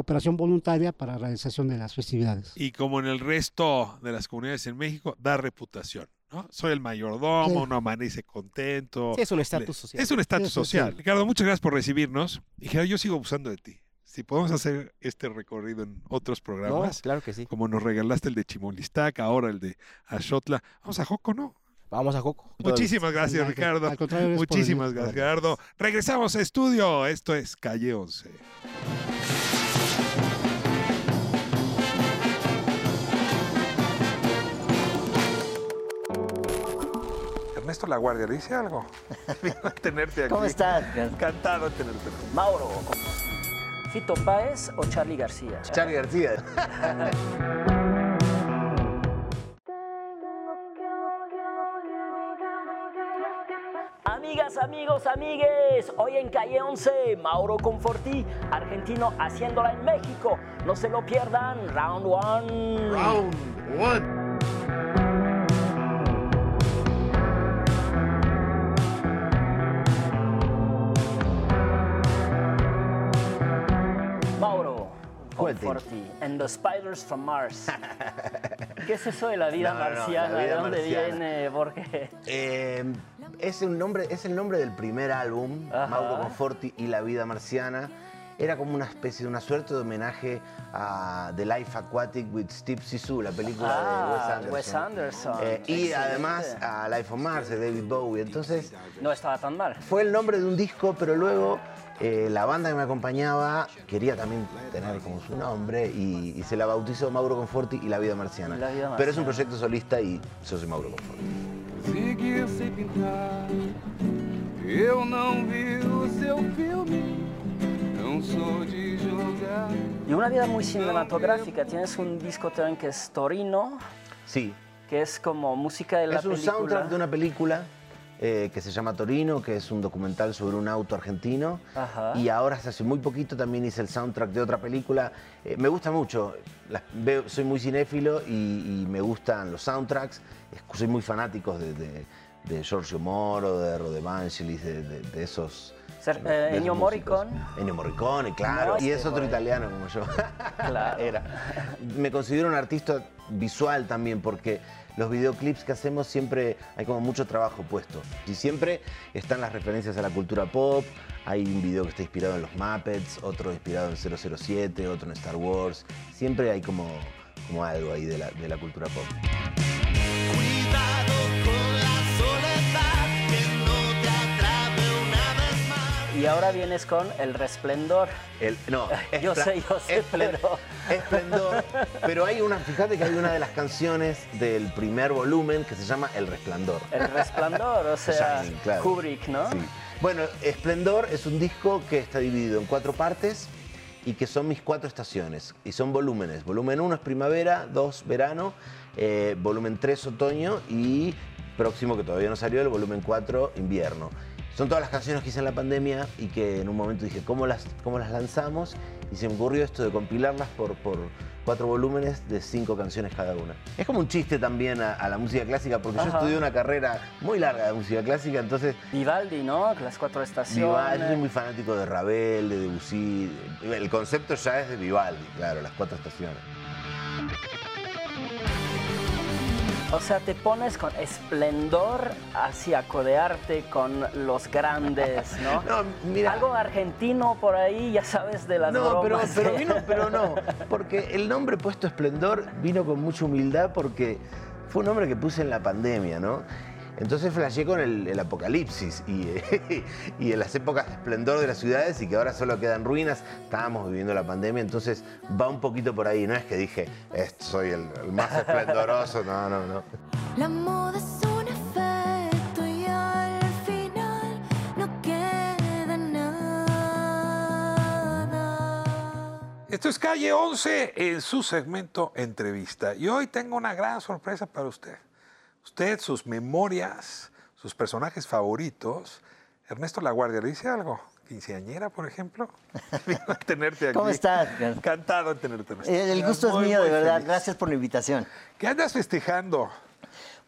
Speaker 12: cooperación voluntaria para la realización de las festividades.
Speaker 4: Y como en el resto de las comunidades en México, da reputación. ¿no? Soy el mayordomo,
Speaker 12: Sí.
Speaker 4: uno amanece contento.
Speaker 11: Sí, es un estatus social.
Speaker 4: Es un estatus
Speaker 12: Sí, sí, sí.
Speaker 4: social. Ricardo, muchas gracias por recibirnos. Y Gerardo, yo sigo abusando de ti. Si podemos hacer este recorrido en otros
Speaker 11: No,
Speaker 4: programas,
Speaker 11: claro que sí.
Speaker 4: como nos regalaste el de Chimolistac, ahora el de Ashotla. Vamos a Joco, ¿no?
Speaker 11: Vamos a Joco.
Speaker 4: Muchísimas gracias,
Speaker 12: al
Speaker 4: Ricardo.
Speaker 12: contrario,
Speaker 4: Muchísimas gracias, Gerardo. Regresamos a estudio. Esto es Calle 11. Ernesto La Guardia, ¿le dice algo? Tenerte aquí.
Speaker 5: ¿Cómo estás?
Speaker 4: Encantado de tenerte.
Speaker 14: Mauro, ¿Fito Páez o Charlie García?
Speaker 15: Charlie García.
Speaker 14: Amigas, amigos, amigues, hoy en Calle 11, Mauro Conforti, argentino haciéndola en México. No se lo pierdan, round one.
Speaker 15: Round one.
Speaker 14: 40 and the spiders from Mars. ¿Qué es eso de la vida marciana? ¿De dónde viene, Borges?
Speaker 15: Eh, em, es, un nombre, es el nombre del primer álbum, Mauro Conforti y La vida marciana era como una especie de una suerte de homenaje a The Life Aquatic with Steve Zissou, la película de
Speaker 14: ah, Wes
Speaker 15: Anderson.
Speaker 14: Wes Anderson.
Speaker 15: Eh, y además a Life on Mars de David Bowie. Entonces.
Speaker 14: No estaba tan mal.
Speaker 15: Fue el nombre de un disco, pero luego eh, la banda que me acompañaba quería también tener como su nombre y, y se la bautizó Mauro Conforti y la vida marciana.
Speaker 14: La Vida
Speaker 15: Pero es un proyecto solista y yo soy Mauro Conforti.
Speaker 6: Seguir sem pintar. Eu não vi o seu filme. Não sou de jogar.
Speaker 14: Y una vida muy cinematográfica. Tienes un disco también que es Torino,
Speaker 15: Sí,
Speaker 14: que es como música de la
Speaker 15: es un
Speaker 14: película.
Speaker 15: soundtrack de una película eh, que se llama Torino, que es un documental sobre un auto argentino.
Speaker 14: Ajá.
Speaker 15: Y ahora, hace muy poquito, también hice el soundtrack de otra película. Eh, me gusta mucho, las- veo- soy muy cinéfilo y, y me gustan los soundtracks. Soy muy fanático de, de, de Giorgio Moroder o de Vangelis, de, de- de esos.
Speaker 14: Ser- eh, Ennio. Morricone.
Speaker 15: Ennio Morricone, claro.
Speaker 14: No,
Speaker 15: y es otro italiano como yo.
Speaker 14: Claro.
Speaker 15: Era. Me considero un artista visual también porque los videoclips que hacemos siempre hay como mucho trabajo puesto. Y siempre están las referencias a la cultura pop. Hay un video que está inspirado en los Muppets, otro inspirado en 007, otro en Star Wars. Siempre hay como, algo ahí de la cultura pop.
Speaker 14: Y ahora vienes con El Resplendor.
Speaker 15: El, no,
Speaker 14: yo sé, yo sé, pero...
Speaker 15: Esplendor. Pero hay una, fíjate que hay una de las canciones del primer volumen que se llama El Resplandor.
Speaker 14: El Resplandor, o sea,
Speaker 15: Shining, claro.
Speaker 14: Kubrick, ¿no?
Speaker 15: Sí. Bueno, Esplendor es un disco que está dividido en cuatro partes y que son mis cuatro estaciones. Y son volúmenes. Volumen 1 es primavera, 2 verano, eh, volumen 3 otoño y próximo que todavía no salió, el volumen 4 invierno. Son todas las canciones que hice en la pandemia y que en un momento dije, ¿cómo las, cómo las lanzamos? Y se me ocurrió esto de compilarlas por, por cuatro volúmenes de cinco canciones cada una. Es como un chiste también a, a la música clásica, porque yo estudié una carrera muy larga de música clásica, entonces
Speaker 14: Vivaldi, ¿no? Las cuatro estaciones.
Speaker 15: Vivaldi, yo soy muy fanático de Ravel, de Debussy. El concepto ya es de Vivaldi, claro, las cuatro estaciones.
Speaker 14: O sea, te pones con esplendor hacia codearte con los grandes, ¿no?
Speaker 15: No, mira.
Speaker 14: Algo argentino por ahí, ya sabes, de las
Speaker 15: No, pero,
Speaker 14: bromas.
Speaker 15: pero vino, pero no, porque el nombre puesto Esplendor vino con mucha humildad porque fue un nombre que puse en la pandemia, ¿no? Entonces flasheé con el, el apocalipsis y, y en las épocas de esplendor de las ciudades y que ahora solo quedan ruinas. Estábamos viviendo la pandemia, entonces va un poquito por ahí. No es que dije, "Este, soy el, el más esplendoroso, no, no, no.
Speaker 16: La moda es un efecto y al final no queda nada.
Speaker 4: Esto es Calle 11 en su segmento Entrevista. Y hoy tengo una gran sorpresa para usted. Usted, sus memorias, sus personajes favoritos. Ernesto Laguardia, ¿le dice algo? ¿Quinceañera, por ejemplo? Tenerte aquí.
Speaker 5: ¿Cómo estás?
Speaker 4: Encantado de tenerte.
Speaker 5: El gusto es
Speaker 4: Muy,
Speaker 5: mío,
Speaker 4: muy
Speaker 5: de verdad.
Speaker 4: feliz.
Speaker 5: Gracias por la invitación.
Speaker 4: ¿Qué andas festejando?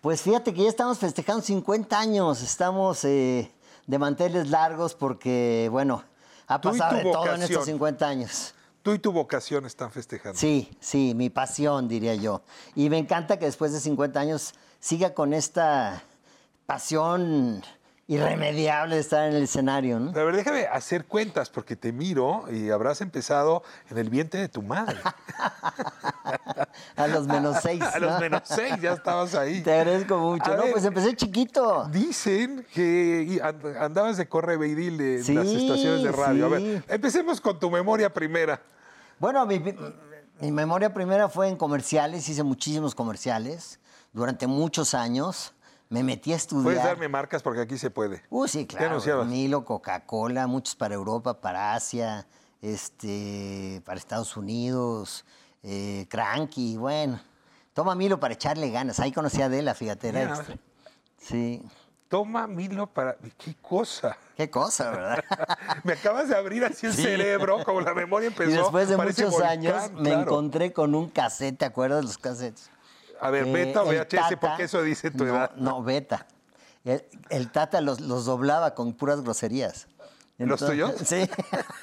Speaker 5: Pues fíjate que ya estamos festejando 50 años. Estamos eh, de manteles largos porque, bueno, ha
Speaker 4: Tú
Speaker 5: pasado de todo en estos 50 años.
Speaker 4: Tú y tu vocación están festejando.
Speaker 5: Sí, sí, mi pasión, diría yo. Y me encanta que después de 50 años siga con esta pasión irremediable de estar en el escenario, ¿no?
Speaker 4: A ver, déjame hacer cuentas porque te miro y habrás empezado en el vientre de tu madre.
Speaker 5: A los menos seis.
Speaker 4: A
Speaker 5: ¿no?
Speaker 4: los menos seis, ya estabas ahí.
Speaker 5: Te agradezco mucho.
Speaker 4: A
Speaker 5: no,
Speaker 4: ver,
Speaker 5: pues empecé chiquito.
Speaker 4: Dicen que andabas de correveidil en
Speaker 5: Sí,
Speaker 4: las estaciones de radio. A ver, empecemos con tu memoria primera.
Speaker 5: Bueno, mi memoria primera fue en comerciales, hice muchísimos comerciales durante muchos años. Me metí a estudiar.
Speaker 4: Puedes darme marcas porque aquí se puede.
Speaker 5: Uh, sí,
Speaker 4: ¿Qué
Speaker 5: claro.
Speaker 4: anunciabas?
Speaker 5: Milo, Coca-Cola, muchos para Europa, para Asia, este, para Estados Unidos, eh, Cranky, bueno. Toma Milo para echarle ganas. Ahí conocí a Adela, fíjate, era
Speaker 4: Mira.
Speaker 5: extra. Sí.
Speaker 4: Toma Milo para... ¿Qué cosa?
Speaker 5: Qué cosa, ¿verdad?
Speaker 4: Me acabas de abrir así el
Speaker 5: Sí.
Speaker 4: cerebro, como la memoria empezó.
Speaker 5: y después de muchos
Speaker 4: volcán,
Speaker 5: años me
Speaker 4: claro.
Speaker 5: encontré con un cassette, ¿te acuerdas de los cassettes?
Speaker 4: A ver,
Speaker 5: Eh,
Speaker 4: beta o VHS,
Speaker 5: Tata-
Speaker 4: porque eso dice tu
Speaker 5: no,
Speaker 4: edad.
Speaker 5: No, beta. El, el Tata los, los doblaba con puras groserías.
Speaker 4: ¿Los tuyos?
Speaker 5: Sí.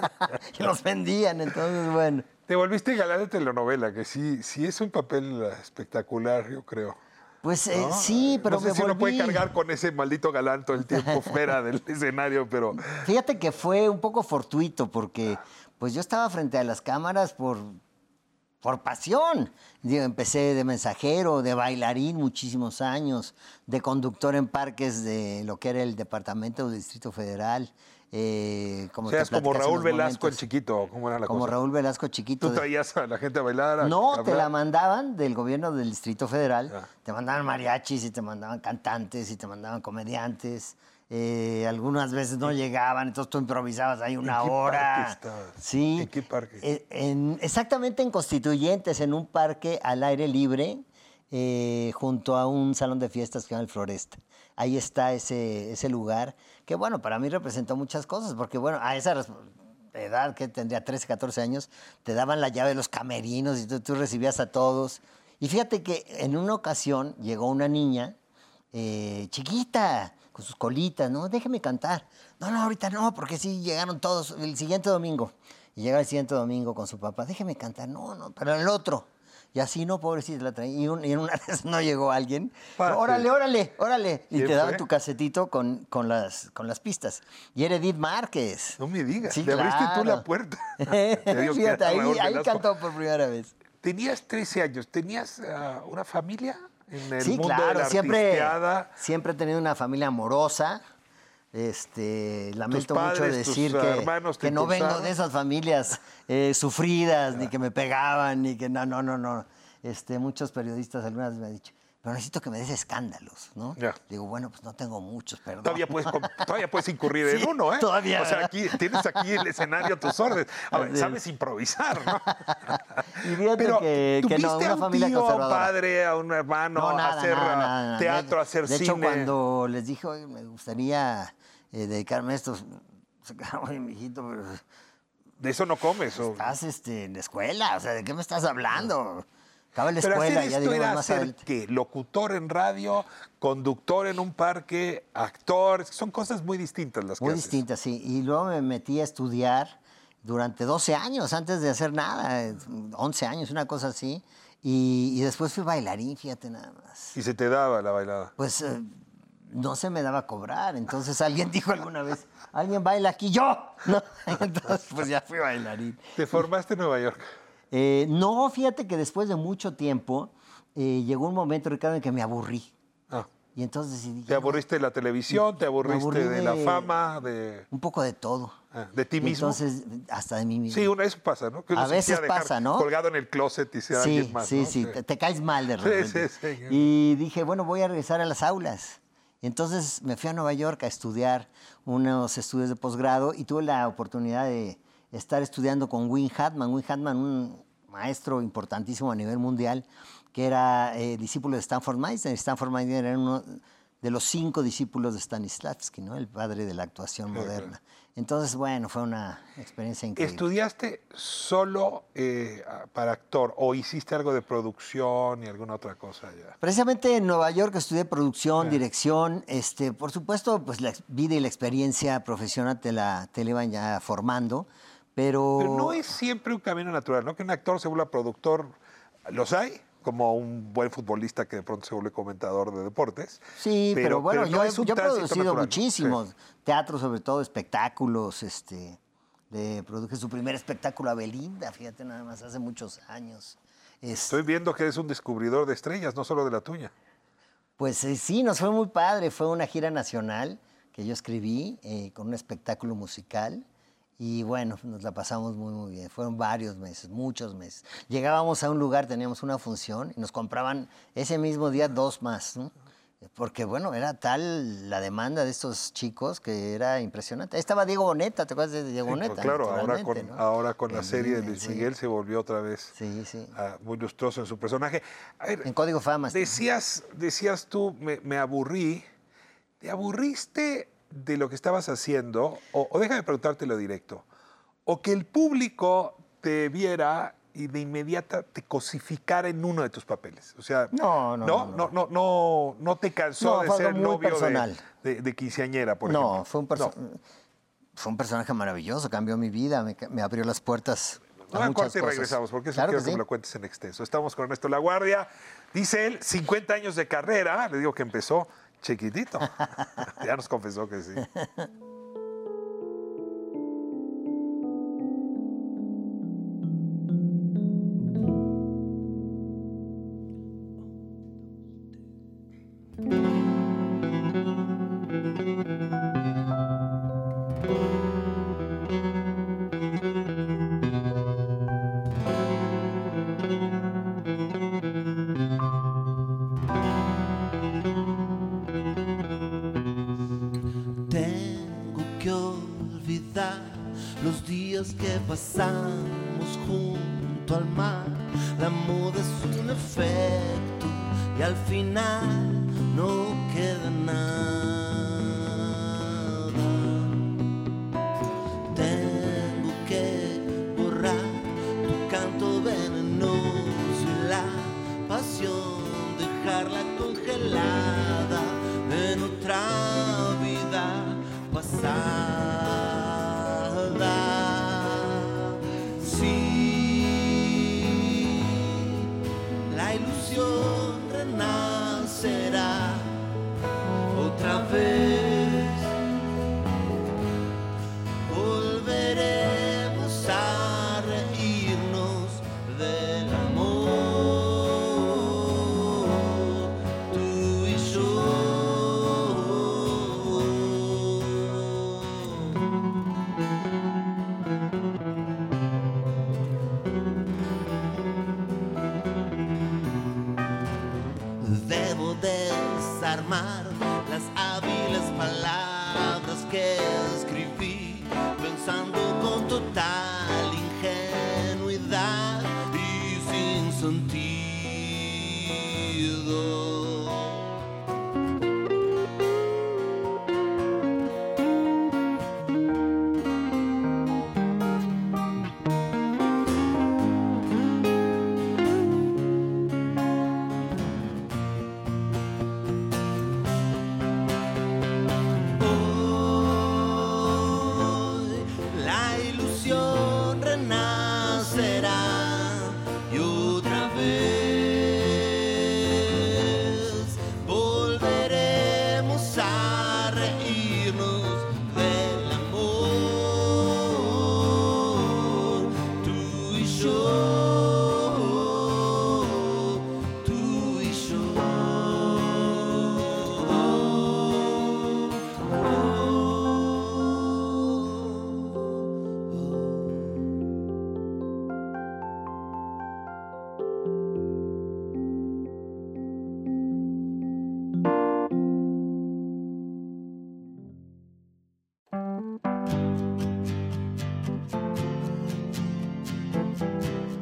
Speaker 5: y los vendían, entonces, bueno.
Speaker 4: Te volviste galán de telenovela, que sí, sí es un papel espectacular, yo creo.
Speaker 5: Pues eh,
Speaker 4: ¿no?
Speaker 5: sí, pero
Speaker 4: no sé
Speaker 5: me
Speaker 4: si uno puede
Speaker 5: volví-
Speaker 4: cargar con ese maldito galán todo el tiempo fuera del escenario, pero
Speaker 5: Fíjate que fue un poco fortuito porque pues yo estaba frente a las cámaras por, por pasión. Digo, empecé de mensajero, de bailarín muchísimos años, de conductor en parques de lo que era el Departamento del Distrito Federal. Eh, como
Speaker 4: o sea, como Raúl Velasco chiquito, ¿cómo era la
Speaker 5: Como
Speaker 4: cosa?
Speaker 5: Raúl Velasco chiquito.
Speaker 4: Tú traías a la gente a bailar. a-
Speaker 5: No, te la mandaban del gobierno del Distrito Federal. Te mandaban mariachis y te mandaban cantantes y te mandaban comediantes. Eh, algunas veces no llegaban, entonces tú improvisabas ahí una
Speaker 4: ¿En qué
Speaker 5: hora.
Speaker 4: parque estabas?
Speaker 5: Sí.
Speaker 4: ¿En qué parque?
Speaker 5: Eh, en- exactamente en Constituyentes, en un parque al aire libre, eh, junto a un salón de fiestas que llama el Floresta. Ahí está ese, ese lugar, que bueno, para mí representó muchas cosas, porque bueno, a esa edad que tendría 13, 14 años, te daban la llave de los camerinos y tú, tú recibías a todos. Y fíjate que en una ocasión llegó una niña eh, chiquita, con sus colitas, ¿no? Déjeme cantar. No, no, ahorita no, porque sí llegaron todos el siguiente domingo. Y llega el siguiente domingo con su papá, déjeme cantar. No, no, pero el otro. Y así, no, pobrecita, la traía. Y, un- y en una vez no llegó alguien. Órale, órale, órale. Y
Speaker 4: ¿Quién
Speaker 5: te daban tu casetito con, con, las, con las pistas. Y era Edith Márquez.
Speaker 4: No me digas,
Speaker 5: Sí,
Speaker 4: le abriste tú la puerta.
Speaker 5: Fíjate, ahí, ahí cantó por primera vez.
Speaker 4: Tenías 13 años, ¿tenías ah, una familia en el
Speaker 5: sí,
Speaker 4: mundo de
Speaker 5: claro,
Speaker 4: la
Speaker 5: siempre, siempre he tenido una familia amorosa, Este, lamento mucho
Speaker 4: padres,
Speaker 5: decir que, que no vengo de esas familias eh, sufridas, ni que me pegaban, ni que no, no, no, no. Este, muchos periodistas algunas me han dicho, pero necesito que me des escándalos, ¿no?
Speaker 4: Ya.
Speaker 5: Digo, bueno, pues no tengo muchos, perdón.
Speaker 4: Todavía puedes, todavía puedes incurrir en
Speaker 5: Sí,
Speaker 4: uno, ¿eh?
Speaker 5: todavía.
Speaker 4: O sea, aquí, tienes aquí el escenario a tus órdenes. A ver, sabes improvisar, ¿no?
Speaker 5: Y
Speaker 4: Pero,
Speaker 5: que, que
Speaker 4: ¿tuviste
Speaker 5: no,
Speaker 4: a
Speaker 5: una
Speaker 4: un
Speaker 5: familia
Speaker 4: tío, a un padre, a un hermano,
Speaker 5: No, nada,
Speaker 4: a hacer
Speaker 5: nada, nada, nada.
Speaker 4: teatro, a hacer
Speaker 5: de
Speaker 4: cine?
Speaker 5: hecho, cuando les dije, "Oye, me gustaría eh, dedicarme a esto, se quedaron, oye, mijito, pero
Speaker 4: De eso no comes. o-
Speaker 5: estás este, en la escuela, o sea, ¿de qué me estás hablando? Acaba la
Speaker 4: Pero
Speaker 5: escuela,
Speaker 4: hacer
Speaker 5: ya
Speaker 4: esto era
Speaker 5: más adelante.
Speaker 4: ¿qué? locutor en radio, conductor en un parque, actor, son cosas muy distintas las que
Speaker 5: Muy
Speaker 4: haces.
Speaker 5: distinta, sí. Y luego me metí a estudiar durante 12 años antes de hacer nada, eh, 11 años, una cosa así. Y, y después fui bailarín, fíjate nada más.
Speaker 4: Y se te daba la bailada.
Speaker 5: Pues eh, no se me daba a cobrar. Entonces alguien dijo alguna vez, alguien baila aquí, yo. ¿No? Entonces pues ya fui bailarín.
Speaker 4: ¿Te formaste en Nueva York?
Speaker 5: Eh, no, fíjate que después de mucho tiempo eh, llegó un momento, Ricardo, en que me aburrí.
Speaker 4: Ah.
Speaker 5: Y entonces decidí...
Speaker 4: ¿Te aburriste de la televisión? ¿Te aburriste de... la fama? De,
Speaker 5: Un poco de todo.
Speaker 4: ah, ¿de ti mismo?
Speaker 5: Entonces, hasta de mí mismo.
Speaker 4: sí, una, eso pasa, ¿no? Que uno
Speaker 5: A
Speaker 4: se
Speaker 5: veces pasa, ¿no?
Speaker 4: Colgado en el closet y sea
Speaker 5: sí,
Speaker 4: alguien más.
Speaker 5: sí,
Speaker 4: ¿no?
Speaker 5: sí, te, te caes mal de
Speaker 4: Sí,
Speaker 5: repente.
Speaker 4: sí, sí.
Speaker 5: Y dije, bueno, voy a regresar a las aulas. Entonces me fui a Nueva York a estudiar unos estudios de posgrado y tuve la oportunidad de estar estudiando con Win Hatman. Win Hatman, un maestro importantísimo a nivel mundial, que era eh, discípulo de Stanford Meisner. Stanford Meisner era uno de los cinco discípulos de Stanislavski, ¿no? el padre de la actuación
Speaker 4: Claro,
Speaker 5: moderna. Entonces, bueno, fue una experiencia increíble.
Speaker 4: ¿Estudiaste solo eh, para actor o hiciste algo de producción y alguna otra cosa ya?
Speaker 5: Precisamente en Nueva York estudié producción, dirección, este, por supuesto, pues la vida y la experiencia profesional te la, te la iban ya formando, pero...
Speaker 4: Pero no es siempre un camino natural, ¿no? Que un actor se vuelva productor, ¿los hay? Como un buen futbolista que de pronto se vuelve comentador de deportes.
Speaker 5: Sí, pero, bueno,
Speaker 4: no
Speaker 5: yo, he- yo producido muchísimos, teatro sobre todo, espectáculos, este, produje su primer espectáculo a Belinda, fíjate nada más, hace muchos años. Es-
Speaker 4: Estoy viendo que eres un descubridor de estrellas, no solo de la tuya.
Speaker 5: Pues eh, sí, nos fue muy padre. Fue una gira nacional que yo escribí eh, con un espectáculo musical. Y bueno, nos la pasamos muy, muy bien. Fueron varios meses, muchos meses. Llegábamos a un lugar, teníamos una función y nos compraban ese mismo día dos más. ¿no? Porque bueno, era tal la demanda de estos chicos que era impresionante. Ahí estaba Diego Boneta, ¿te acuerdas de Diego
Speaker 4: Sí,
Speaker 5: Boneta?
Speaker 4: pues claro, ahora con, ahora con la serie de Luis
Speaker 5: sí.
Speaker 4: Miguel se volvió otra vez ah, muy lustroso en su personaje. A ver,
Speaker 5: En Código Fama.
Speaker 4: Decías, decías tú, me, me aburrí. ¿Te aburriste de lo que estabas haciendo? O, o déjame preguntártelo directo. O que el público te viera y de inmediata te cosificara en uno de tus papeles. O sea,
Speaker 5: No, no,
Speaker 4: no,
Speaker 5: no,
Speaker 4: no, no, no, no te cansó
Speaker 5: No,
Speaker 4: de ser novio de,
Speaker 5: personal.
Speaker 4: de, de quinceañera, por
Speaker 5: no,
Speaker 4: ejemplo.
Speaker 5: fue un, perso- fue un personaje maravilloso, cambió mi vida, me, abrió las puertas a muchas
Speaker 4: corte y regresamos, porque eso
Speaker 5: Claro
Speaker 4: quiero
Speaker 5: que
Speaker 4: que,
Speaker 5: sí.
Speaker 4: me lo cuentes en extenso. Estamos con Ernesto La Guardia. Dice él, 50 años de carrera. Le digo que empezó chiquitito. ya nos confesó que sí.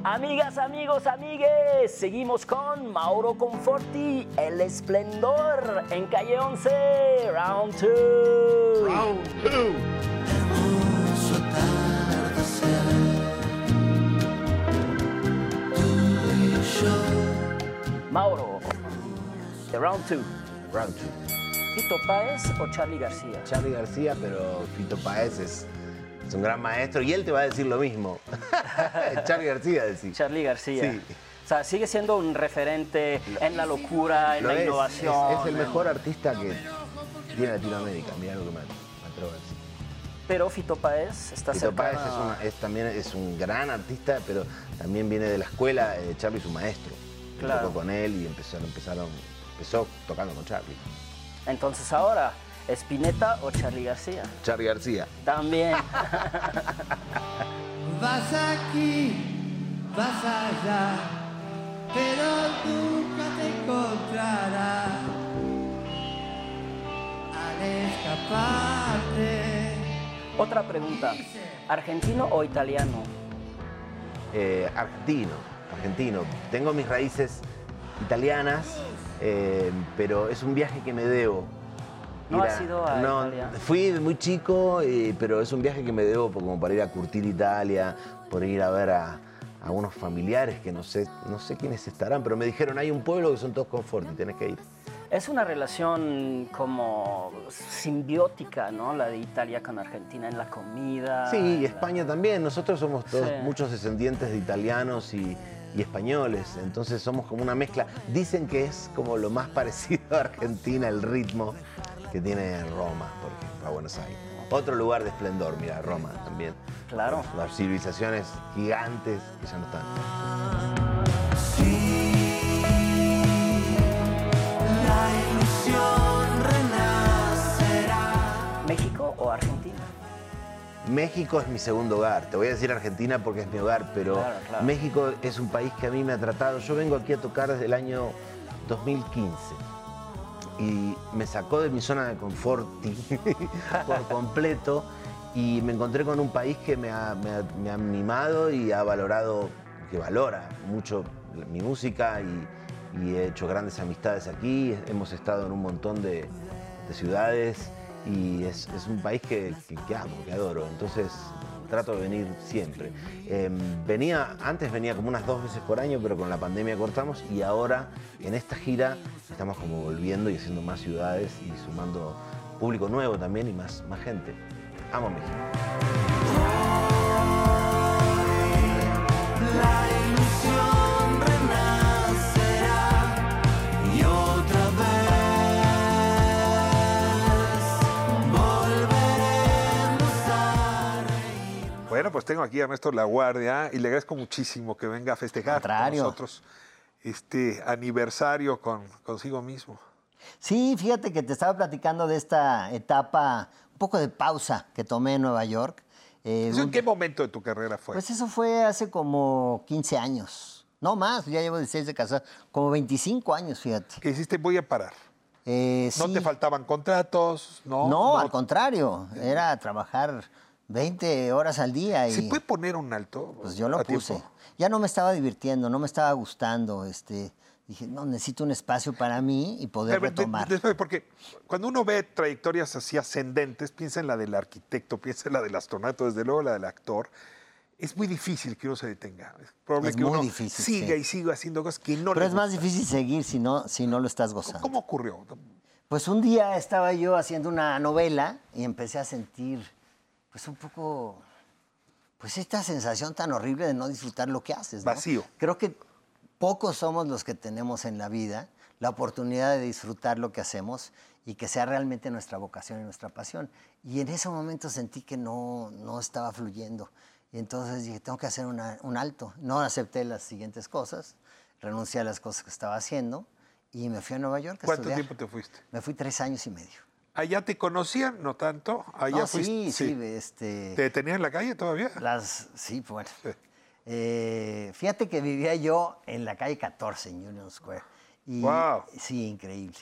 Speaker 14: Amigas, amigos, amigues, seguimos con Mauro Conforti, El Esplendor, en calle 11, round 2. Round 2.
Speaker 17: Hermoso atardecer. Tú y yo.
Speaker 14: Mauro, the round 2.
Speaker 15: Round 2.
Speaker 14: ¿Fito Páez o Charlie García?
Speaker 15: Charlie García, pero Fito Páez es, es un gran maestro y él te va a decir lo mismo. Charlie García decís.
Speaker 14: Charlie García.
Speaker 15: Sí.
Speaker 14: O sea, sigue siendo un referente en la locura, en
Speaker 15: Lo
Speaker 14: la
Speaker 15: es,
Speaker 14: innovación.
Speaker 15: Es, es el mejor artista que tiene Latinoamérica, mira lo que me, atrevo a decir.
Speaker 14: Pero Fito Páez está
Speaker 15: Fito Páez es, una- es también es un gran artista, pero también viene de la escuela. eh, Charlie es su maestro.
Speaker 14: Claro.
Speaker 15: Tocó con él y empezaron, empezaron, empezó tocando con Charlie.
Speaker 14: Entonces ahora, ¿Spinetta o Charlie García?
Speaker 15: Charlie García.
Speaker 14: También.
Speaker 17: Vas aquí, vas allá, pero nunca te encontrarás. Al escaparte.
Speaker 14: Otra pregunta. ¿Argentino o italiano?
Speaker 15: Eh, argentino, argentino. Tengo mis raíces italianas, eh, pero es un viaje que me debo.
Speaker 14: ¿No has ido a
Speaker 15: no,
Speaker 14: Italia?
Speaker 15: Fui muy chico, eh, pero es un viaje que me debo como para ir a curtir Italia, por ir a ver a, a unos familiares que no sé, no sé quiénes estarán, pero me dijeron, hay un pueblo que son todos confort y tenés que ir.
Speaker 14: Es una relación como simbiótica, ¿no? La de Italia con Argentina en la comida.
Speaker 15: Sí, y
Speaker 14: la-
Speaker 15: España también. Nosotros somos todos
Speaker 14: Sí.
Speaker 15: muchos descendientes de italianos y, y españoles, entonces somos como una mezcla. Dicen que es como lo más parecido a Argentina, el ritmo que tiene Roma, por ejemplo, a Buenos Aires. Otro lugar de esplendor, mira, Roma también.
Speaker 14: Claro.
Speaker 15: Las civilizaciones gigantes que ya no están.
Speaker 17: La ilusión renacerá.
Speaker 14: ¿México o Argentina?
Speaker 15: México es mi segundo hogar. Te voy a decir Argentina porque es mi hogar, pero
Speaker 14: Claro, claro.
Speaker 15: México es un país que a mí me ha tratado. Yo vengo aquí a tocar desde el año 2015 y me sacó de mi zona de confort por completo y me encontré con un país que me ha, me ha- me mimado y ha valorado, que valora mucho mi música y, he hecho grandes amistades aquí. Hemos estado en un montón de, de ciudades y es, es un país que- que amo, que adoro. Entonces trato de venir siempre. Eh, venía, antes venía como unas dos veces por año, pero con la pandemia cortamos y ahora en esta gira estamos como volviendo y haciendo más ciudades y sumando público nuevo también y más, más gente. Amo México.
Speaker 4: Bueno, pues tengo aquí a Ernesto La Guardia y le agradezco muchísimo que venga a festejar con nosotros este aniversario con, consigo mismo.
Speaker 5: Sí, fíjate que te estaba platicando de esta etapa, un poco de pausa que tomé en Nueva York. Eh,
Speaker 4: ¿Eso en
Speaker 5: un-
Speaker 4: qué momento de tu carrera fue?
Speaker 5: Pues eso fue hace como 15 años. No más, ya llevo 16 de casado. Como 25 años, fíjate.
Speaker 4: que hiciste voy a parar.
Speaker 5: Eh,
Speaker 4: No
Speaker 5: sí.
Speaker 4: te faltaban contratos, ¿no?
Speaker 5: No, al contrario, era trabajar 20 horas al día. Y,
Speaker 4: ¿Se puede poner un alto?
Speaker 5: Pues yo lo puse.
Speaker 4: tiempo?
Speaker 5: Ya no me estaba divirtiendo, no me estaba gustando. Este, dije, no, necesito un espacio para mí y poder
Speaker 4: Pero, de-
Speaker 5: retomar.
Speaker 4: después, porque cuando uno ve trayectorias así ascendentes, piensa en la del arquitecto, piensa en la del astronauta, desde luego la del actor. Es muy difícil que uno se detenga. Es probable
Speaker 5: Es
Speaker 4: que
Speaker 5: muy
Speaker 4: uno
Speaker 5: difícil,
Speaker 4: siga
Speaker 5: sí.
Speaker 4: y siga haciendo cosas que no
Speaker 5: Pero
Speaker 4: le
Speaker 5: es más difícil seguir si no, si no lo estás gozando.
Speaker 4: ¿Cómo ocurrió?
Speaker 5: Pues un día estaba yo haciendo una novela y empecé a sentir, pues un poco, pues esta sensación tan horrible de no disfrutar lo que haces. ¿no?
Speaker 4: Vacío.
Speaker 5: Creo que pocos somos los que tenemos en la vida la oportunidad de disfrutar lo que hacemos y que sea realmente nuestra vocación y nuestra pasión. Y en ese momento sentí que no, no estaba fluyendo. Y entonces dije, tengo que hacer una- un alto. No acepté las siguientes cosas, renuncié a las cosas que estaba haciendo y me fui a Nueva York a
Speaker 4: ¿Cuánto
Speaker 5: estudiar.
Speaker 4: tiempo te fuiste?
Speaker 5: Me fui tres años y medio.
Speaker 4: ¿Allá te conocían? No tanto. Allá
Speaker 5: No,
Speaker 4: fuiste-
Speaker 5: sí, sí, este...
Speaker 4: ¿Te detenían en la calle todavía?
Speaker 5: Las, sí, bueno. Eh, fíjate que vivía yo en la calle 14, en Union Square. Y,
Speaker 4: Guau.
Speaker 5: Sí, increíble.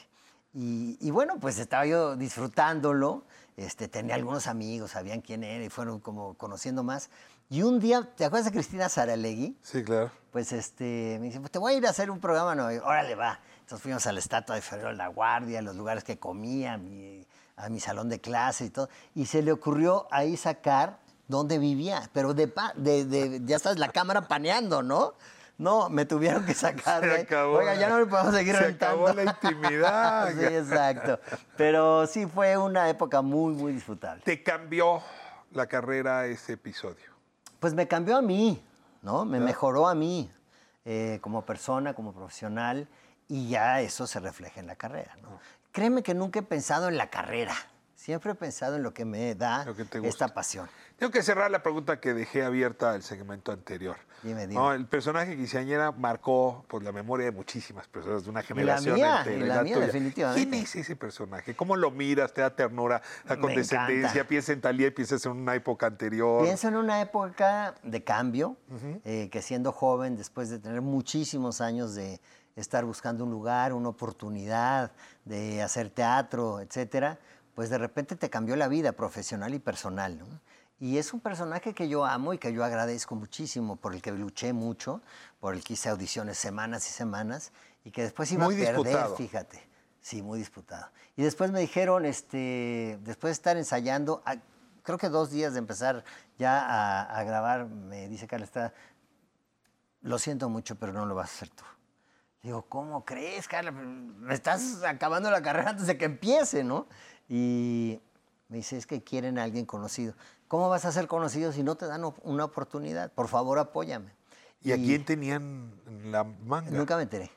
Speaker 5: Y, y bueno, pues estaba yo disfrutándolo. Este, tenía algunos amigos, sabían quién era y fueron como conociendo más. Y un día, ¿te acuerdas de Cristina Saralegui?
Speaker 4: Sí, claro.
Speaker 5: Pues este, me dice, pues te voy a ir a hacer un programa York. Órale, va. Entonces fuimos a la estatua de Ferrero de la Guardia, a los lugares que comía, a mi, a mi salón de clase y todo. Y se le ocurrió ahí sacar dónde vivía. Pero de, pa- de, de- ya estás la cámara paneando, ¿no? No, me tuvieron que sacar.
Speaker 4: Se acabó
Speaker 5: Oiga, ya no me podemos seguir
Speaker 4: se
Speaker 5: rentando.
Speaker 4: acabó la intimidad.
Speaker 5: sí, exacto. Pero sí fue una época muy, muy disfrutable.
Speaker 4: ¿Te cambió la carrera ese episodio?
Speaker 5: Pues me cambió a mí, ¿no? Me mejoró a mí eh, como persona, como profesional, y ya eso se refleja en la carrera, ¿no? Créeme que nunca he pensado en la carrera. Siempre he pensado en lo que me da esta pasión.
Speaker 4: Tengo que cerrar la pregunta que dejé abierta al segmento anterior.
Speaker 5: Dime, dime.
Speaker 4: No, el personaje quinceañera marcó por la memoria de muchísimas personas de una generación
Speaker 5: mía,
Speaker 4: entera.
Speaker 5: y la mía, definitivamente.
Speaker 4: ¿Quién es ese personaje? ¿Cómo lo miras? ¿Te da ternura? ¿La condescendencia? ¿Piensas en Talía y piensas en una época anterior?
Speaker 5: Pienso en una época de cambio, eh, que siendo joven, después de tener muchísimos años de estar buscando un lugar, una oportunidad, de hacer teatro, etcétera, pues de repente te cambió la vida profesional y personal. ¿no? Y es un personaje que yo amo y que yo agradezco muchísimo, por el que luché mucho, por el que hice audiciones semanas y semanas, y que después iba
Speaker 4: Muy
Speaker 5: a perder,
Speaker 4: disputado.
Speaker 5: fíjate. Sí, muy disputado. Y después me dijeron, este, después de estar ensayando, a- creo que dos días de empezar ya a, a grabar, me dice Carla, está, lo siento mucho, pero no lo vas a hacer tú. Digo, ¿cómo crees, Carla? Me estás acabando la carrera antes de que empiece, ¿no? Y me dice, es que quieren a alguien conocido. ¿Cómo vas a ser conocido si no te dan una oportunidad? Por favor, apóyame.
Speaker 4: ¿Y a quién tenían en la manga?
Speaker 5: Nunca me enteré.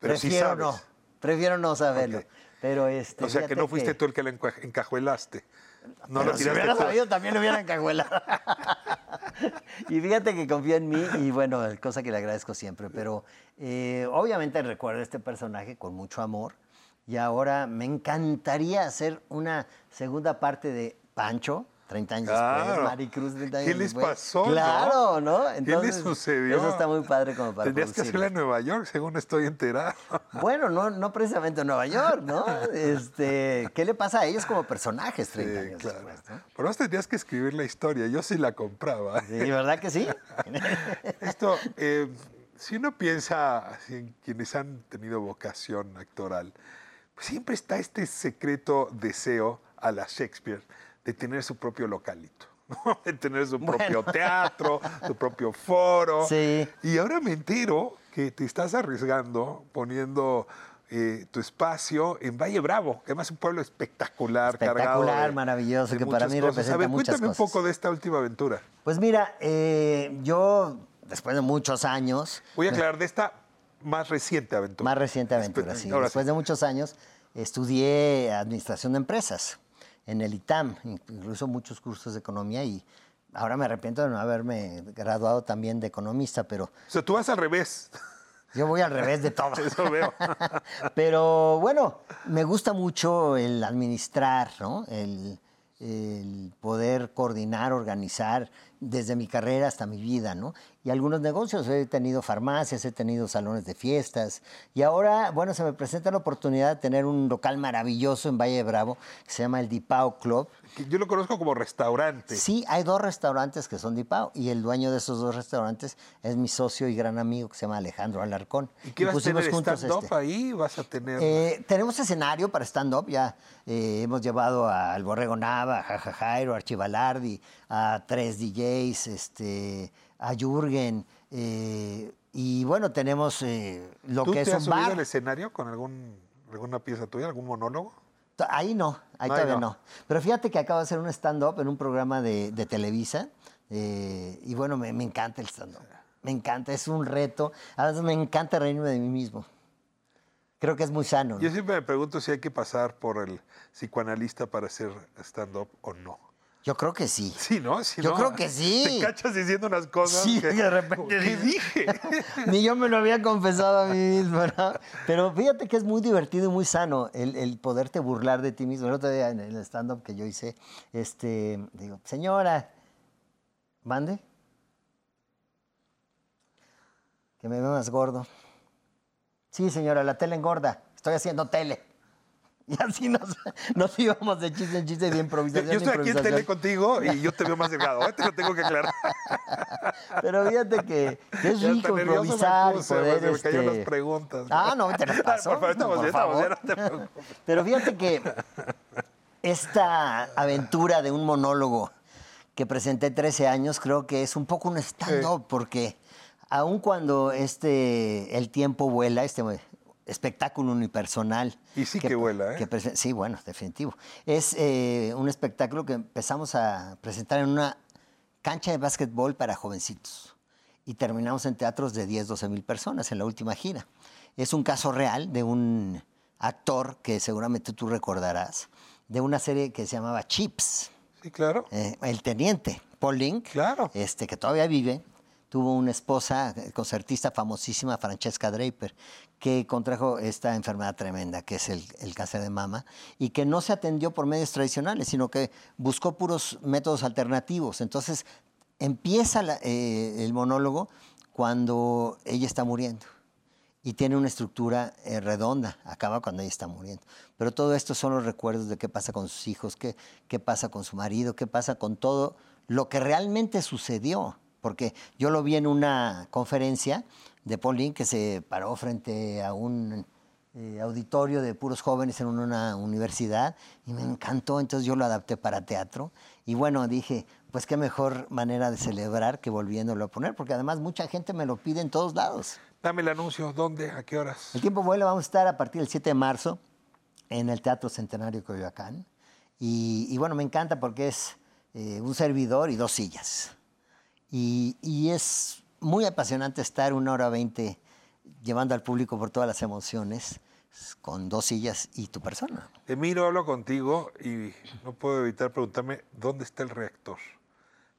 Speaker 4: Pero sí
Speaker 5: prefiero
Speaker 4: sabes.
Speaker 5: no, prefiero no saberlo. Pero este,
Speaker 4: O sea, que no fuiste tú el que la encajuelaste. No
Speaker 5: Pero
Speaker 4: lo
Speaker 5: si hubiera sabido, también lo hubiera encajuelado. y fíjate que confía en mí y bueno, cosa que le agradezco siempre. Pero eh, obviamente recuerdo este personaje con mucho amor. Y ahora me encantaría hacer una segunda parte de Pancho, 30 años
Speaker 4: Claro.
Speaker 5: después, Maricruz, 30 años
Speaker 4: ¿Qué les
Speaker 5: después.
Speaker 4: pasó?
Speaker 5: Claro, ¿no?
Speaker 4: ¿Qué les
Speaker 5: Entonces,
Speaker 4: sucedió?
Speaker 5: Eso está muy padre como para
Speaker 4: Tendrías que hacerla en Nueva York, según estoy enterado.
Speaker 5: Bueno, no, no precisamente en Nueva York, ¿no? Este, ¿Qué le pasa a ellos como personajes 30 años
Speaker 4: claro.
Speaker 5: después? ¿no?
Speaker 4: Por más tendrías que escribir la historia. Yo sí la compraba.
Speaker 5: Sí, ¿verdad que sí?
Speaker 4: Esto, eh, si uno piensa en quienes han tenido vocación actoral, pues siempre está este secreto deseo a la Shakespeare de tener su propio localito. ¿no? De tener su propio
Speaker 5: Bueno.
Speaker 4: teatro, su propio foro.
Speaker 5: Sí.
Speaker 4: Y ahora me entero que te estás arriesgando poniendo eh, tu espacio en Valle Bravo, que además es un pueblo espectacular, cargado
Speaker 5: Espectacular,
Speaker 4: de-
Speaker 5: maravilloso,
Speaker 4: de
Speaker 5: que para mí
Speaker 4: cosas.
Speaker 5: representa
Speaker 4: A ver,
Speaker 5: muchas
Speaker 4: cuéntame un poco de esta última aventura.
Speaker 5: Pues mira, eh, yo, después de muchos años...
Speaker 4: Voy a aclarar de esta más reciente aventura.
Speaker 5: Más reciente aventura, sí.
Speaker 4: Ahora
Speaker 5: Después de muchos años estudié Administración de Empresas en el ITAM, incluso muchos cursos de economía y ahora me arrepiento de no haberme graduado también de economista, pero...
Speaker 4: O sea, tú vas al revés.
Speaker 5: Yo voy al revés de todo.
Speaker 4: Eso veo.
Speaker 5: Pero bueno, me gusta mucho el administrar, ¿no? El, el poder coordinar, organizar. desde mi carrera hasta mi vida, ¿no? Y algunos negocios, he tenido farmacias, he tenido salones de fiestas y ahora, bueno, se me presenta la oportunidad de tener un local maravilloso en Valle de Bravo que se llama el Dipao Club.
Speaker 4: Yo lo conozco como restaurante.
Speaker 5: Sí, hay dos restaurantes que son Dipao y el dueño de esos dos restaurantes es mi socio y gran amigo que se llama Alejandro Alarcón.
Speaker 4: ¿Y qué vas a tener stand-up
Speaker 5: este.
Speaker 4: ahí? ¿Vas a tener...?
Speaker 5: Eh, tenemos escenario para stand-up, ya eh, hemos llevado al Borrego Nava, a Jaja Jairo, a Archivalardi, a tres DJs, este, a Jürgen, eh, y bueno, tenemos eh, lo
Speaker 4: ¿Tú
Speaker 5: que
Speaker 4: te
Speaker 5: es
Speaker 4: has
Speaker 5: un
Speaker 4: subido
Speaker 5: bar.
Speaker 4: al escenario con algún, alguna pieza tuya, algún monólogo?
Speaker 5: Ahí no, ahí
Speaker 4: No, ahí
Speaker 5: todavía
Speaker 4: no.
Speaker 5: no. Pero fíjate que acabo de hacer un stand-up en un programa de, de Televisa. eh, y bueno, me, me encanta el stand-up. Me encanta, es un reto. Además, me encanta reírme de mí mismo. Creo que es muy sano. ¿no?
Speaker 4: Yo siempre me pregunto si hay que pasar por el psicoanalista para hacer stand-up o no.
Speaker 5: Yo creo que sí.
Speaker 4: Sí, ¿no? Si
Speaker 5: Yo
Speaker 4: no,
Speaker 5: creo que sí.
Speaker 4: Te cachas diciendo unas cosas
Speaker 5: Sí,
Speaker 4: que...
Speaker 5: de repente
Speaker 4: ¿Qué dije?
Speaker 5: Ni yo me lo había confesado a mí mismo, ¿no? Pero fíjate que es muy divertido y muy sano el, el poderte burlar de ti mismo. El otro día en el stand-up que yo hice, este, digo, señora, mande. Que me veo más gordo. Sí, señora, la tele engorda. Estoy haciendo tele. Y así nos, nos íbamos de chiste en chiste y de
Speaker 4: Yo,
Speaker 5: improvisación.
Speaker 4: yo estoy aquí en tele contigo y yo te veo más delgado, ¿eh? te lo tengo que aclarar.
Speaker 5: Pero fíjate que, que es
Speaker 4: Ya
Speaker 5: rico
Speaker 4: me
Speaker 5: improvisar
Speaker 4: puse,
Speaker 5: poder...
Speaker 4: me
Speaker 5: este,
Speaker 4: las preguntas.
Speaker 5: Ah, no, te las paso.
Speaker 4: Por favor, estamos
Speaker 5: por
Speaker 4: estamos
Speaker 5: favor.
Speaker 4: no te.
Speaker 5: Pero fíjate que esta aventura de un monólogo que presenté 13 años creo que es un poco un stand-up porque aun cuando este el tiempo vuela, este espectáculo unipersonal.
Speaker 4: Y sí que vuela, ¿eh?
Speaker 5: que sí, bueno, definitivo. Es eh, un espectáculo que empezamos a presentar en una cancha de básquetbol para jovencitos y terminamos en teatros de 10, 12 mil personas en la última gira. Es un caso real de un actor que seguramente tú recordarás, de una serie que se llamaba Chips.
Speaker 4: Sí, claro.
Speaker 5: Eh, el teniente, Paul Link,
Speaker 4: Claro.
Speaker 5: este, que todavía vive, tuvo una esposa eh, concertista famosísima, Francesca Draper, que contrajo esta enfermedad tremenda, que es el, el cáncer de mama, y que no se atendió por medios tradicionales, sino que buscó puros métodos alternativos. Entonces, empieza eh, el monólogo cuando ella está muriendo y tiene una estructura eh, redonda, acaba cuando ella está muriendo. Pero todo esto son los recuerdos de qué pasa con sus hijos, qué, qué pasa con su marido, qué pasa con todo lo que realmente sucedió. Porque yo lo vi en una conferencia de Paulín que se paró frente a un eh, auditorio de puros jóvenes en una universidad y me encantó, entonces yo lo adapté para teatro y bueno, dije, pues qué mejor manera de celebrar que volviéndolo a poner, porque además mucha gente me lo pide en todos lados.
Speaker 4: Dame el anuncio, ¿dónde? ¿A qué horas?
Speaker 5: El tiempo vuela, vamos a estar a partir del 7 de marzo en el Teatro Centenario de Coyoacán. Y, y bueno, me encanta porque es eh, un servidor y dos sillas. Y, y es muy apasionante estar una hora veinte llevando al público por todas las emociones con dos sillas y tu persona.
Speaker 4: Te miro, hablo contigo y no puedo evitar preguntarme, ¿dónde está el reactor?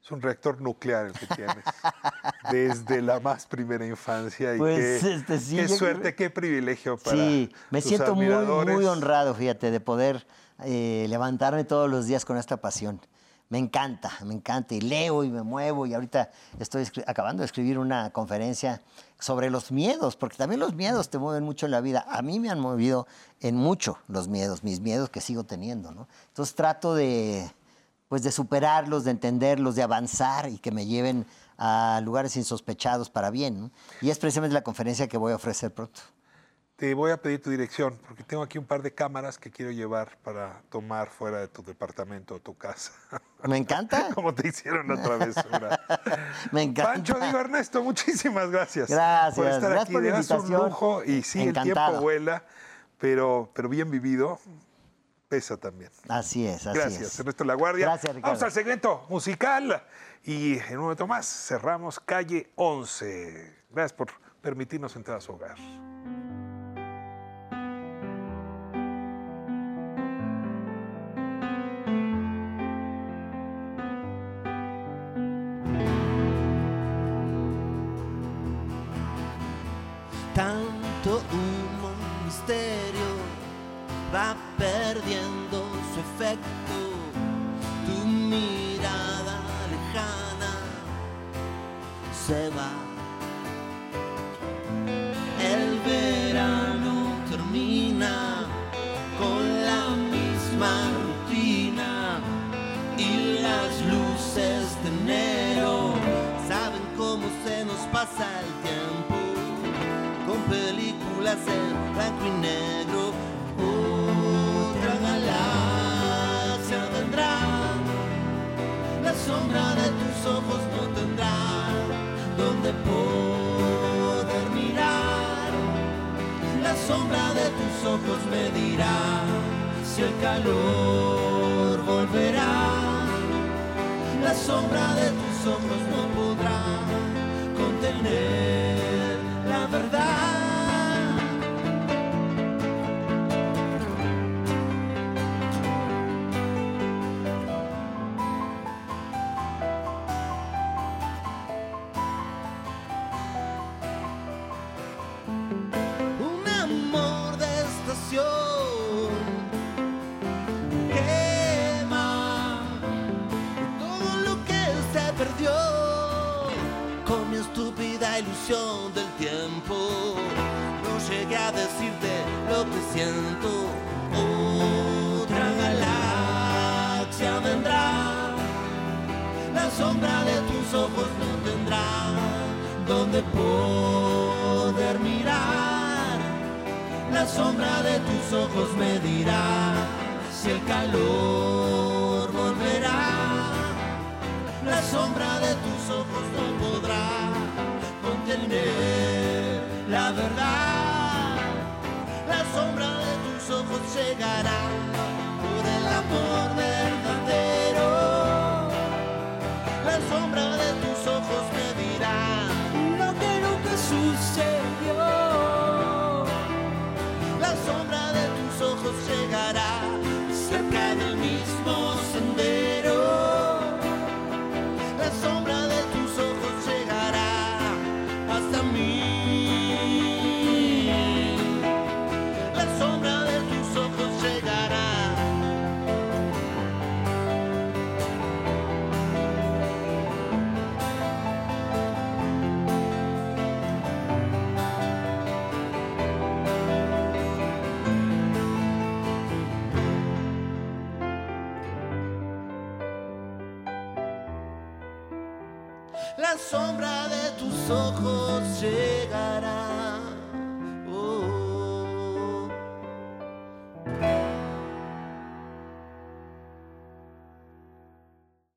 Speaker 4: Es un reactor nuclear el que tienes. Desde la más primera infancia. Y
Speaker 5: Pues,
Speaker 4: qué,
Speaker 5: este, sí,
Speaker 4: qué
Speaker 5: creo-
Speaker 4: suerte, qué privilegio para
Speaker 5: Sí, me
Speaker 4: tus
Speaker 5: siento muy, muy honrado, fíjate, de poder eh, levantarme todos los días con esta pasión. Me encanta, me encanta. Y leo y me muevo. Y ahorita estoy acabando de escribir una conferencia sobre los miedos, porque también los miedos te mueven mucho en la vida. A mí me han movido en mucho los miedos, mis miedos que sigo teniendo, ¿no? Entonces trato de, pues, de superarlos, de entenderlos, de avanzar y que me lleven a lugares insospechados para bien. Y es precisamente la conferencia que voy a ofrecer pronto.
Speaker 4: Te voy a pedir tu dirección, porque tengo aquí un par de cámaras que quiero llevar para tomar fuera de tu departamento o tu casa.
Speaker 5: Me encanta.
Speaker 4: Como te hicieron la otra vez. Sura.
Speaker 5: Me encanta.
Speaker 4: Pancho, digo Ernesto, muchísimas gracias.
Speaker 5: Gracias,
Speaker 4: Por estar
Speaker 5: gracias
Speaker 4: aquí.
Speaker 5: por la
Speaker 4: De verdad, es un lujo y sí, el tiempo vuela, pero, pero bien vivido pesa también.
Speaker 5: Así es, así
Speaker 4: Gracias,
Speaker 5: es.
Speaker 4: Ernesto La Guardia.
Speaker 5: Gracias, Ricardo.
Speaker 4: Vamos al segmento musical y en un momento más cerramos calle 11. Gracias por permitirnos entrar a su hogar.
Speaker 17: Negro. Otra galaxia vendrá, la sombra de tus ojos no tendrá donde poder mirar. La sombra de tus ojos me dirá si el calor volverá. La sombra de tus ojos no podrá contener la verdad. Llegué a decirte lo que siento. Otra galaxia vendrá. La sombra de tus ojos no tendrá donde poder mirar. La sombra de tus ojos me dirá si el calor volverá. La sombra de tus ojos no podrá contener la verdad. Tus ojos llegará por el amor verdadero. La sombra de tus ojos llegará.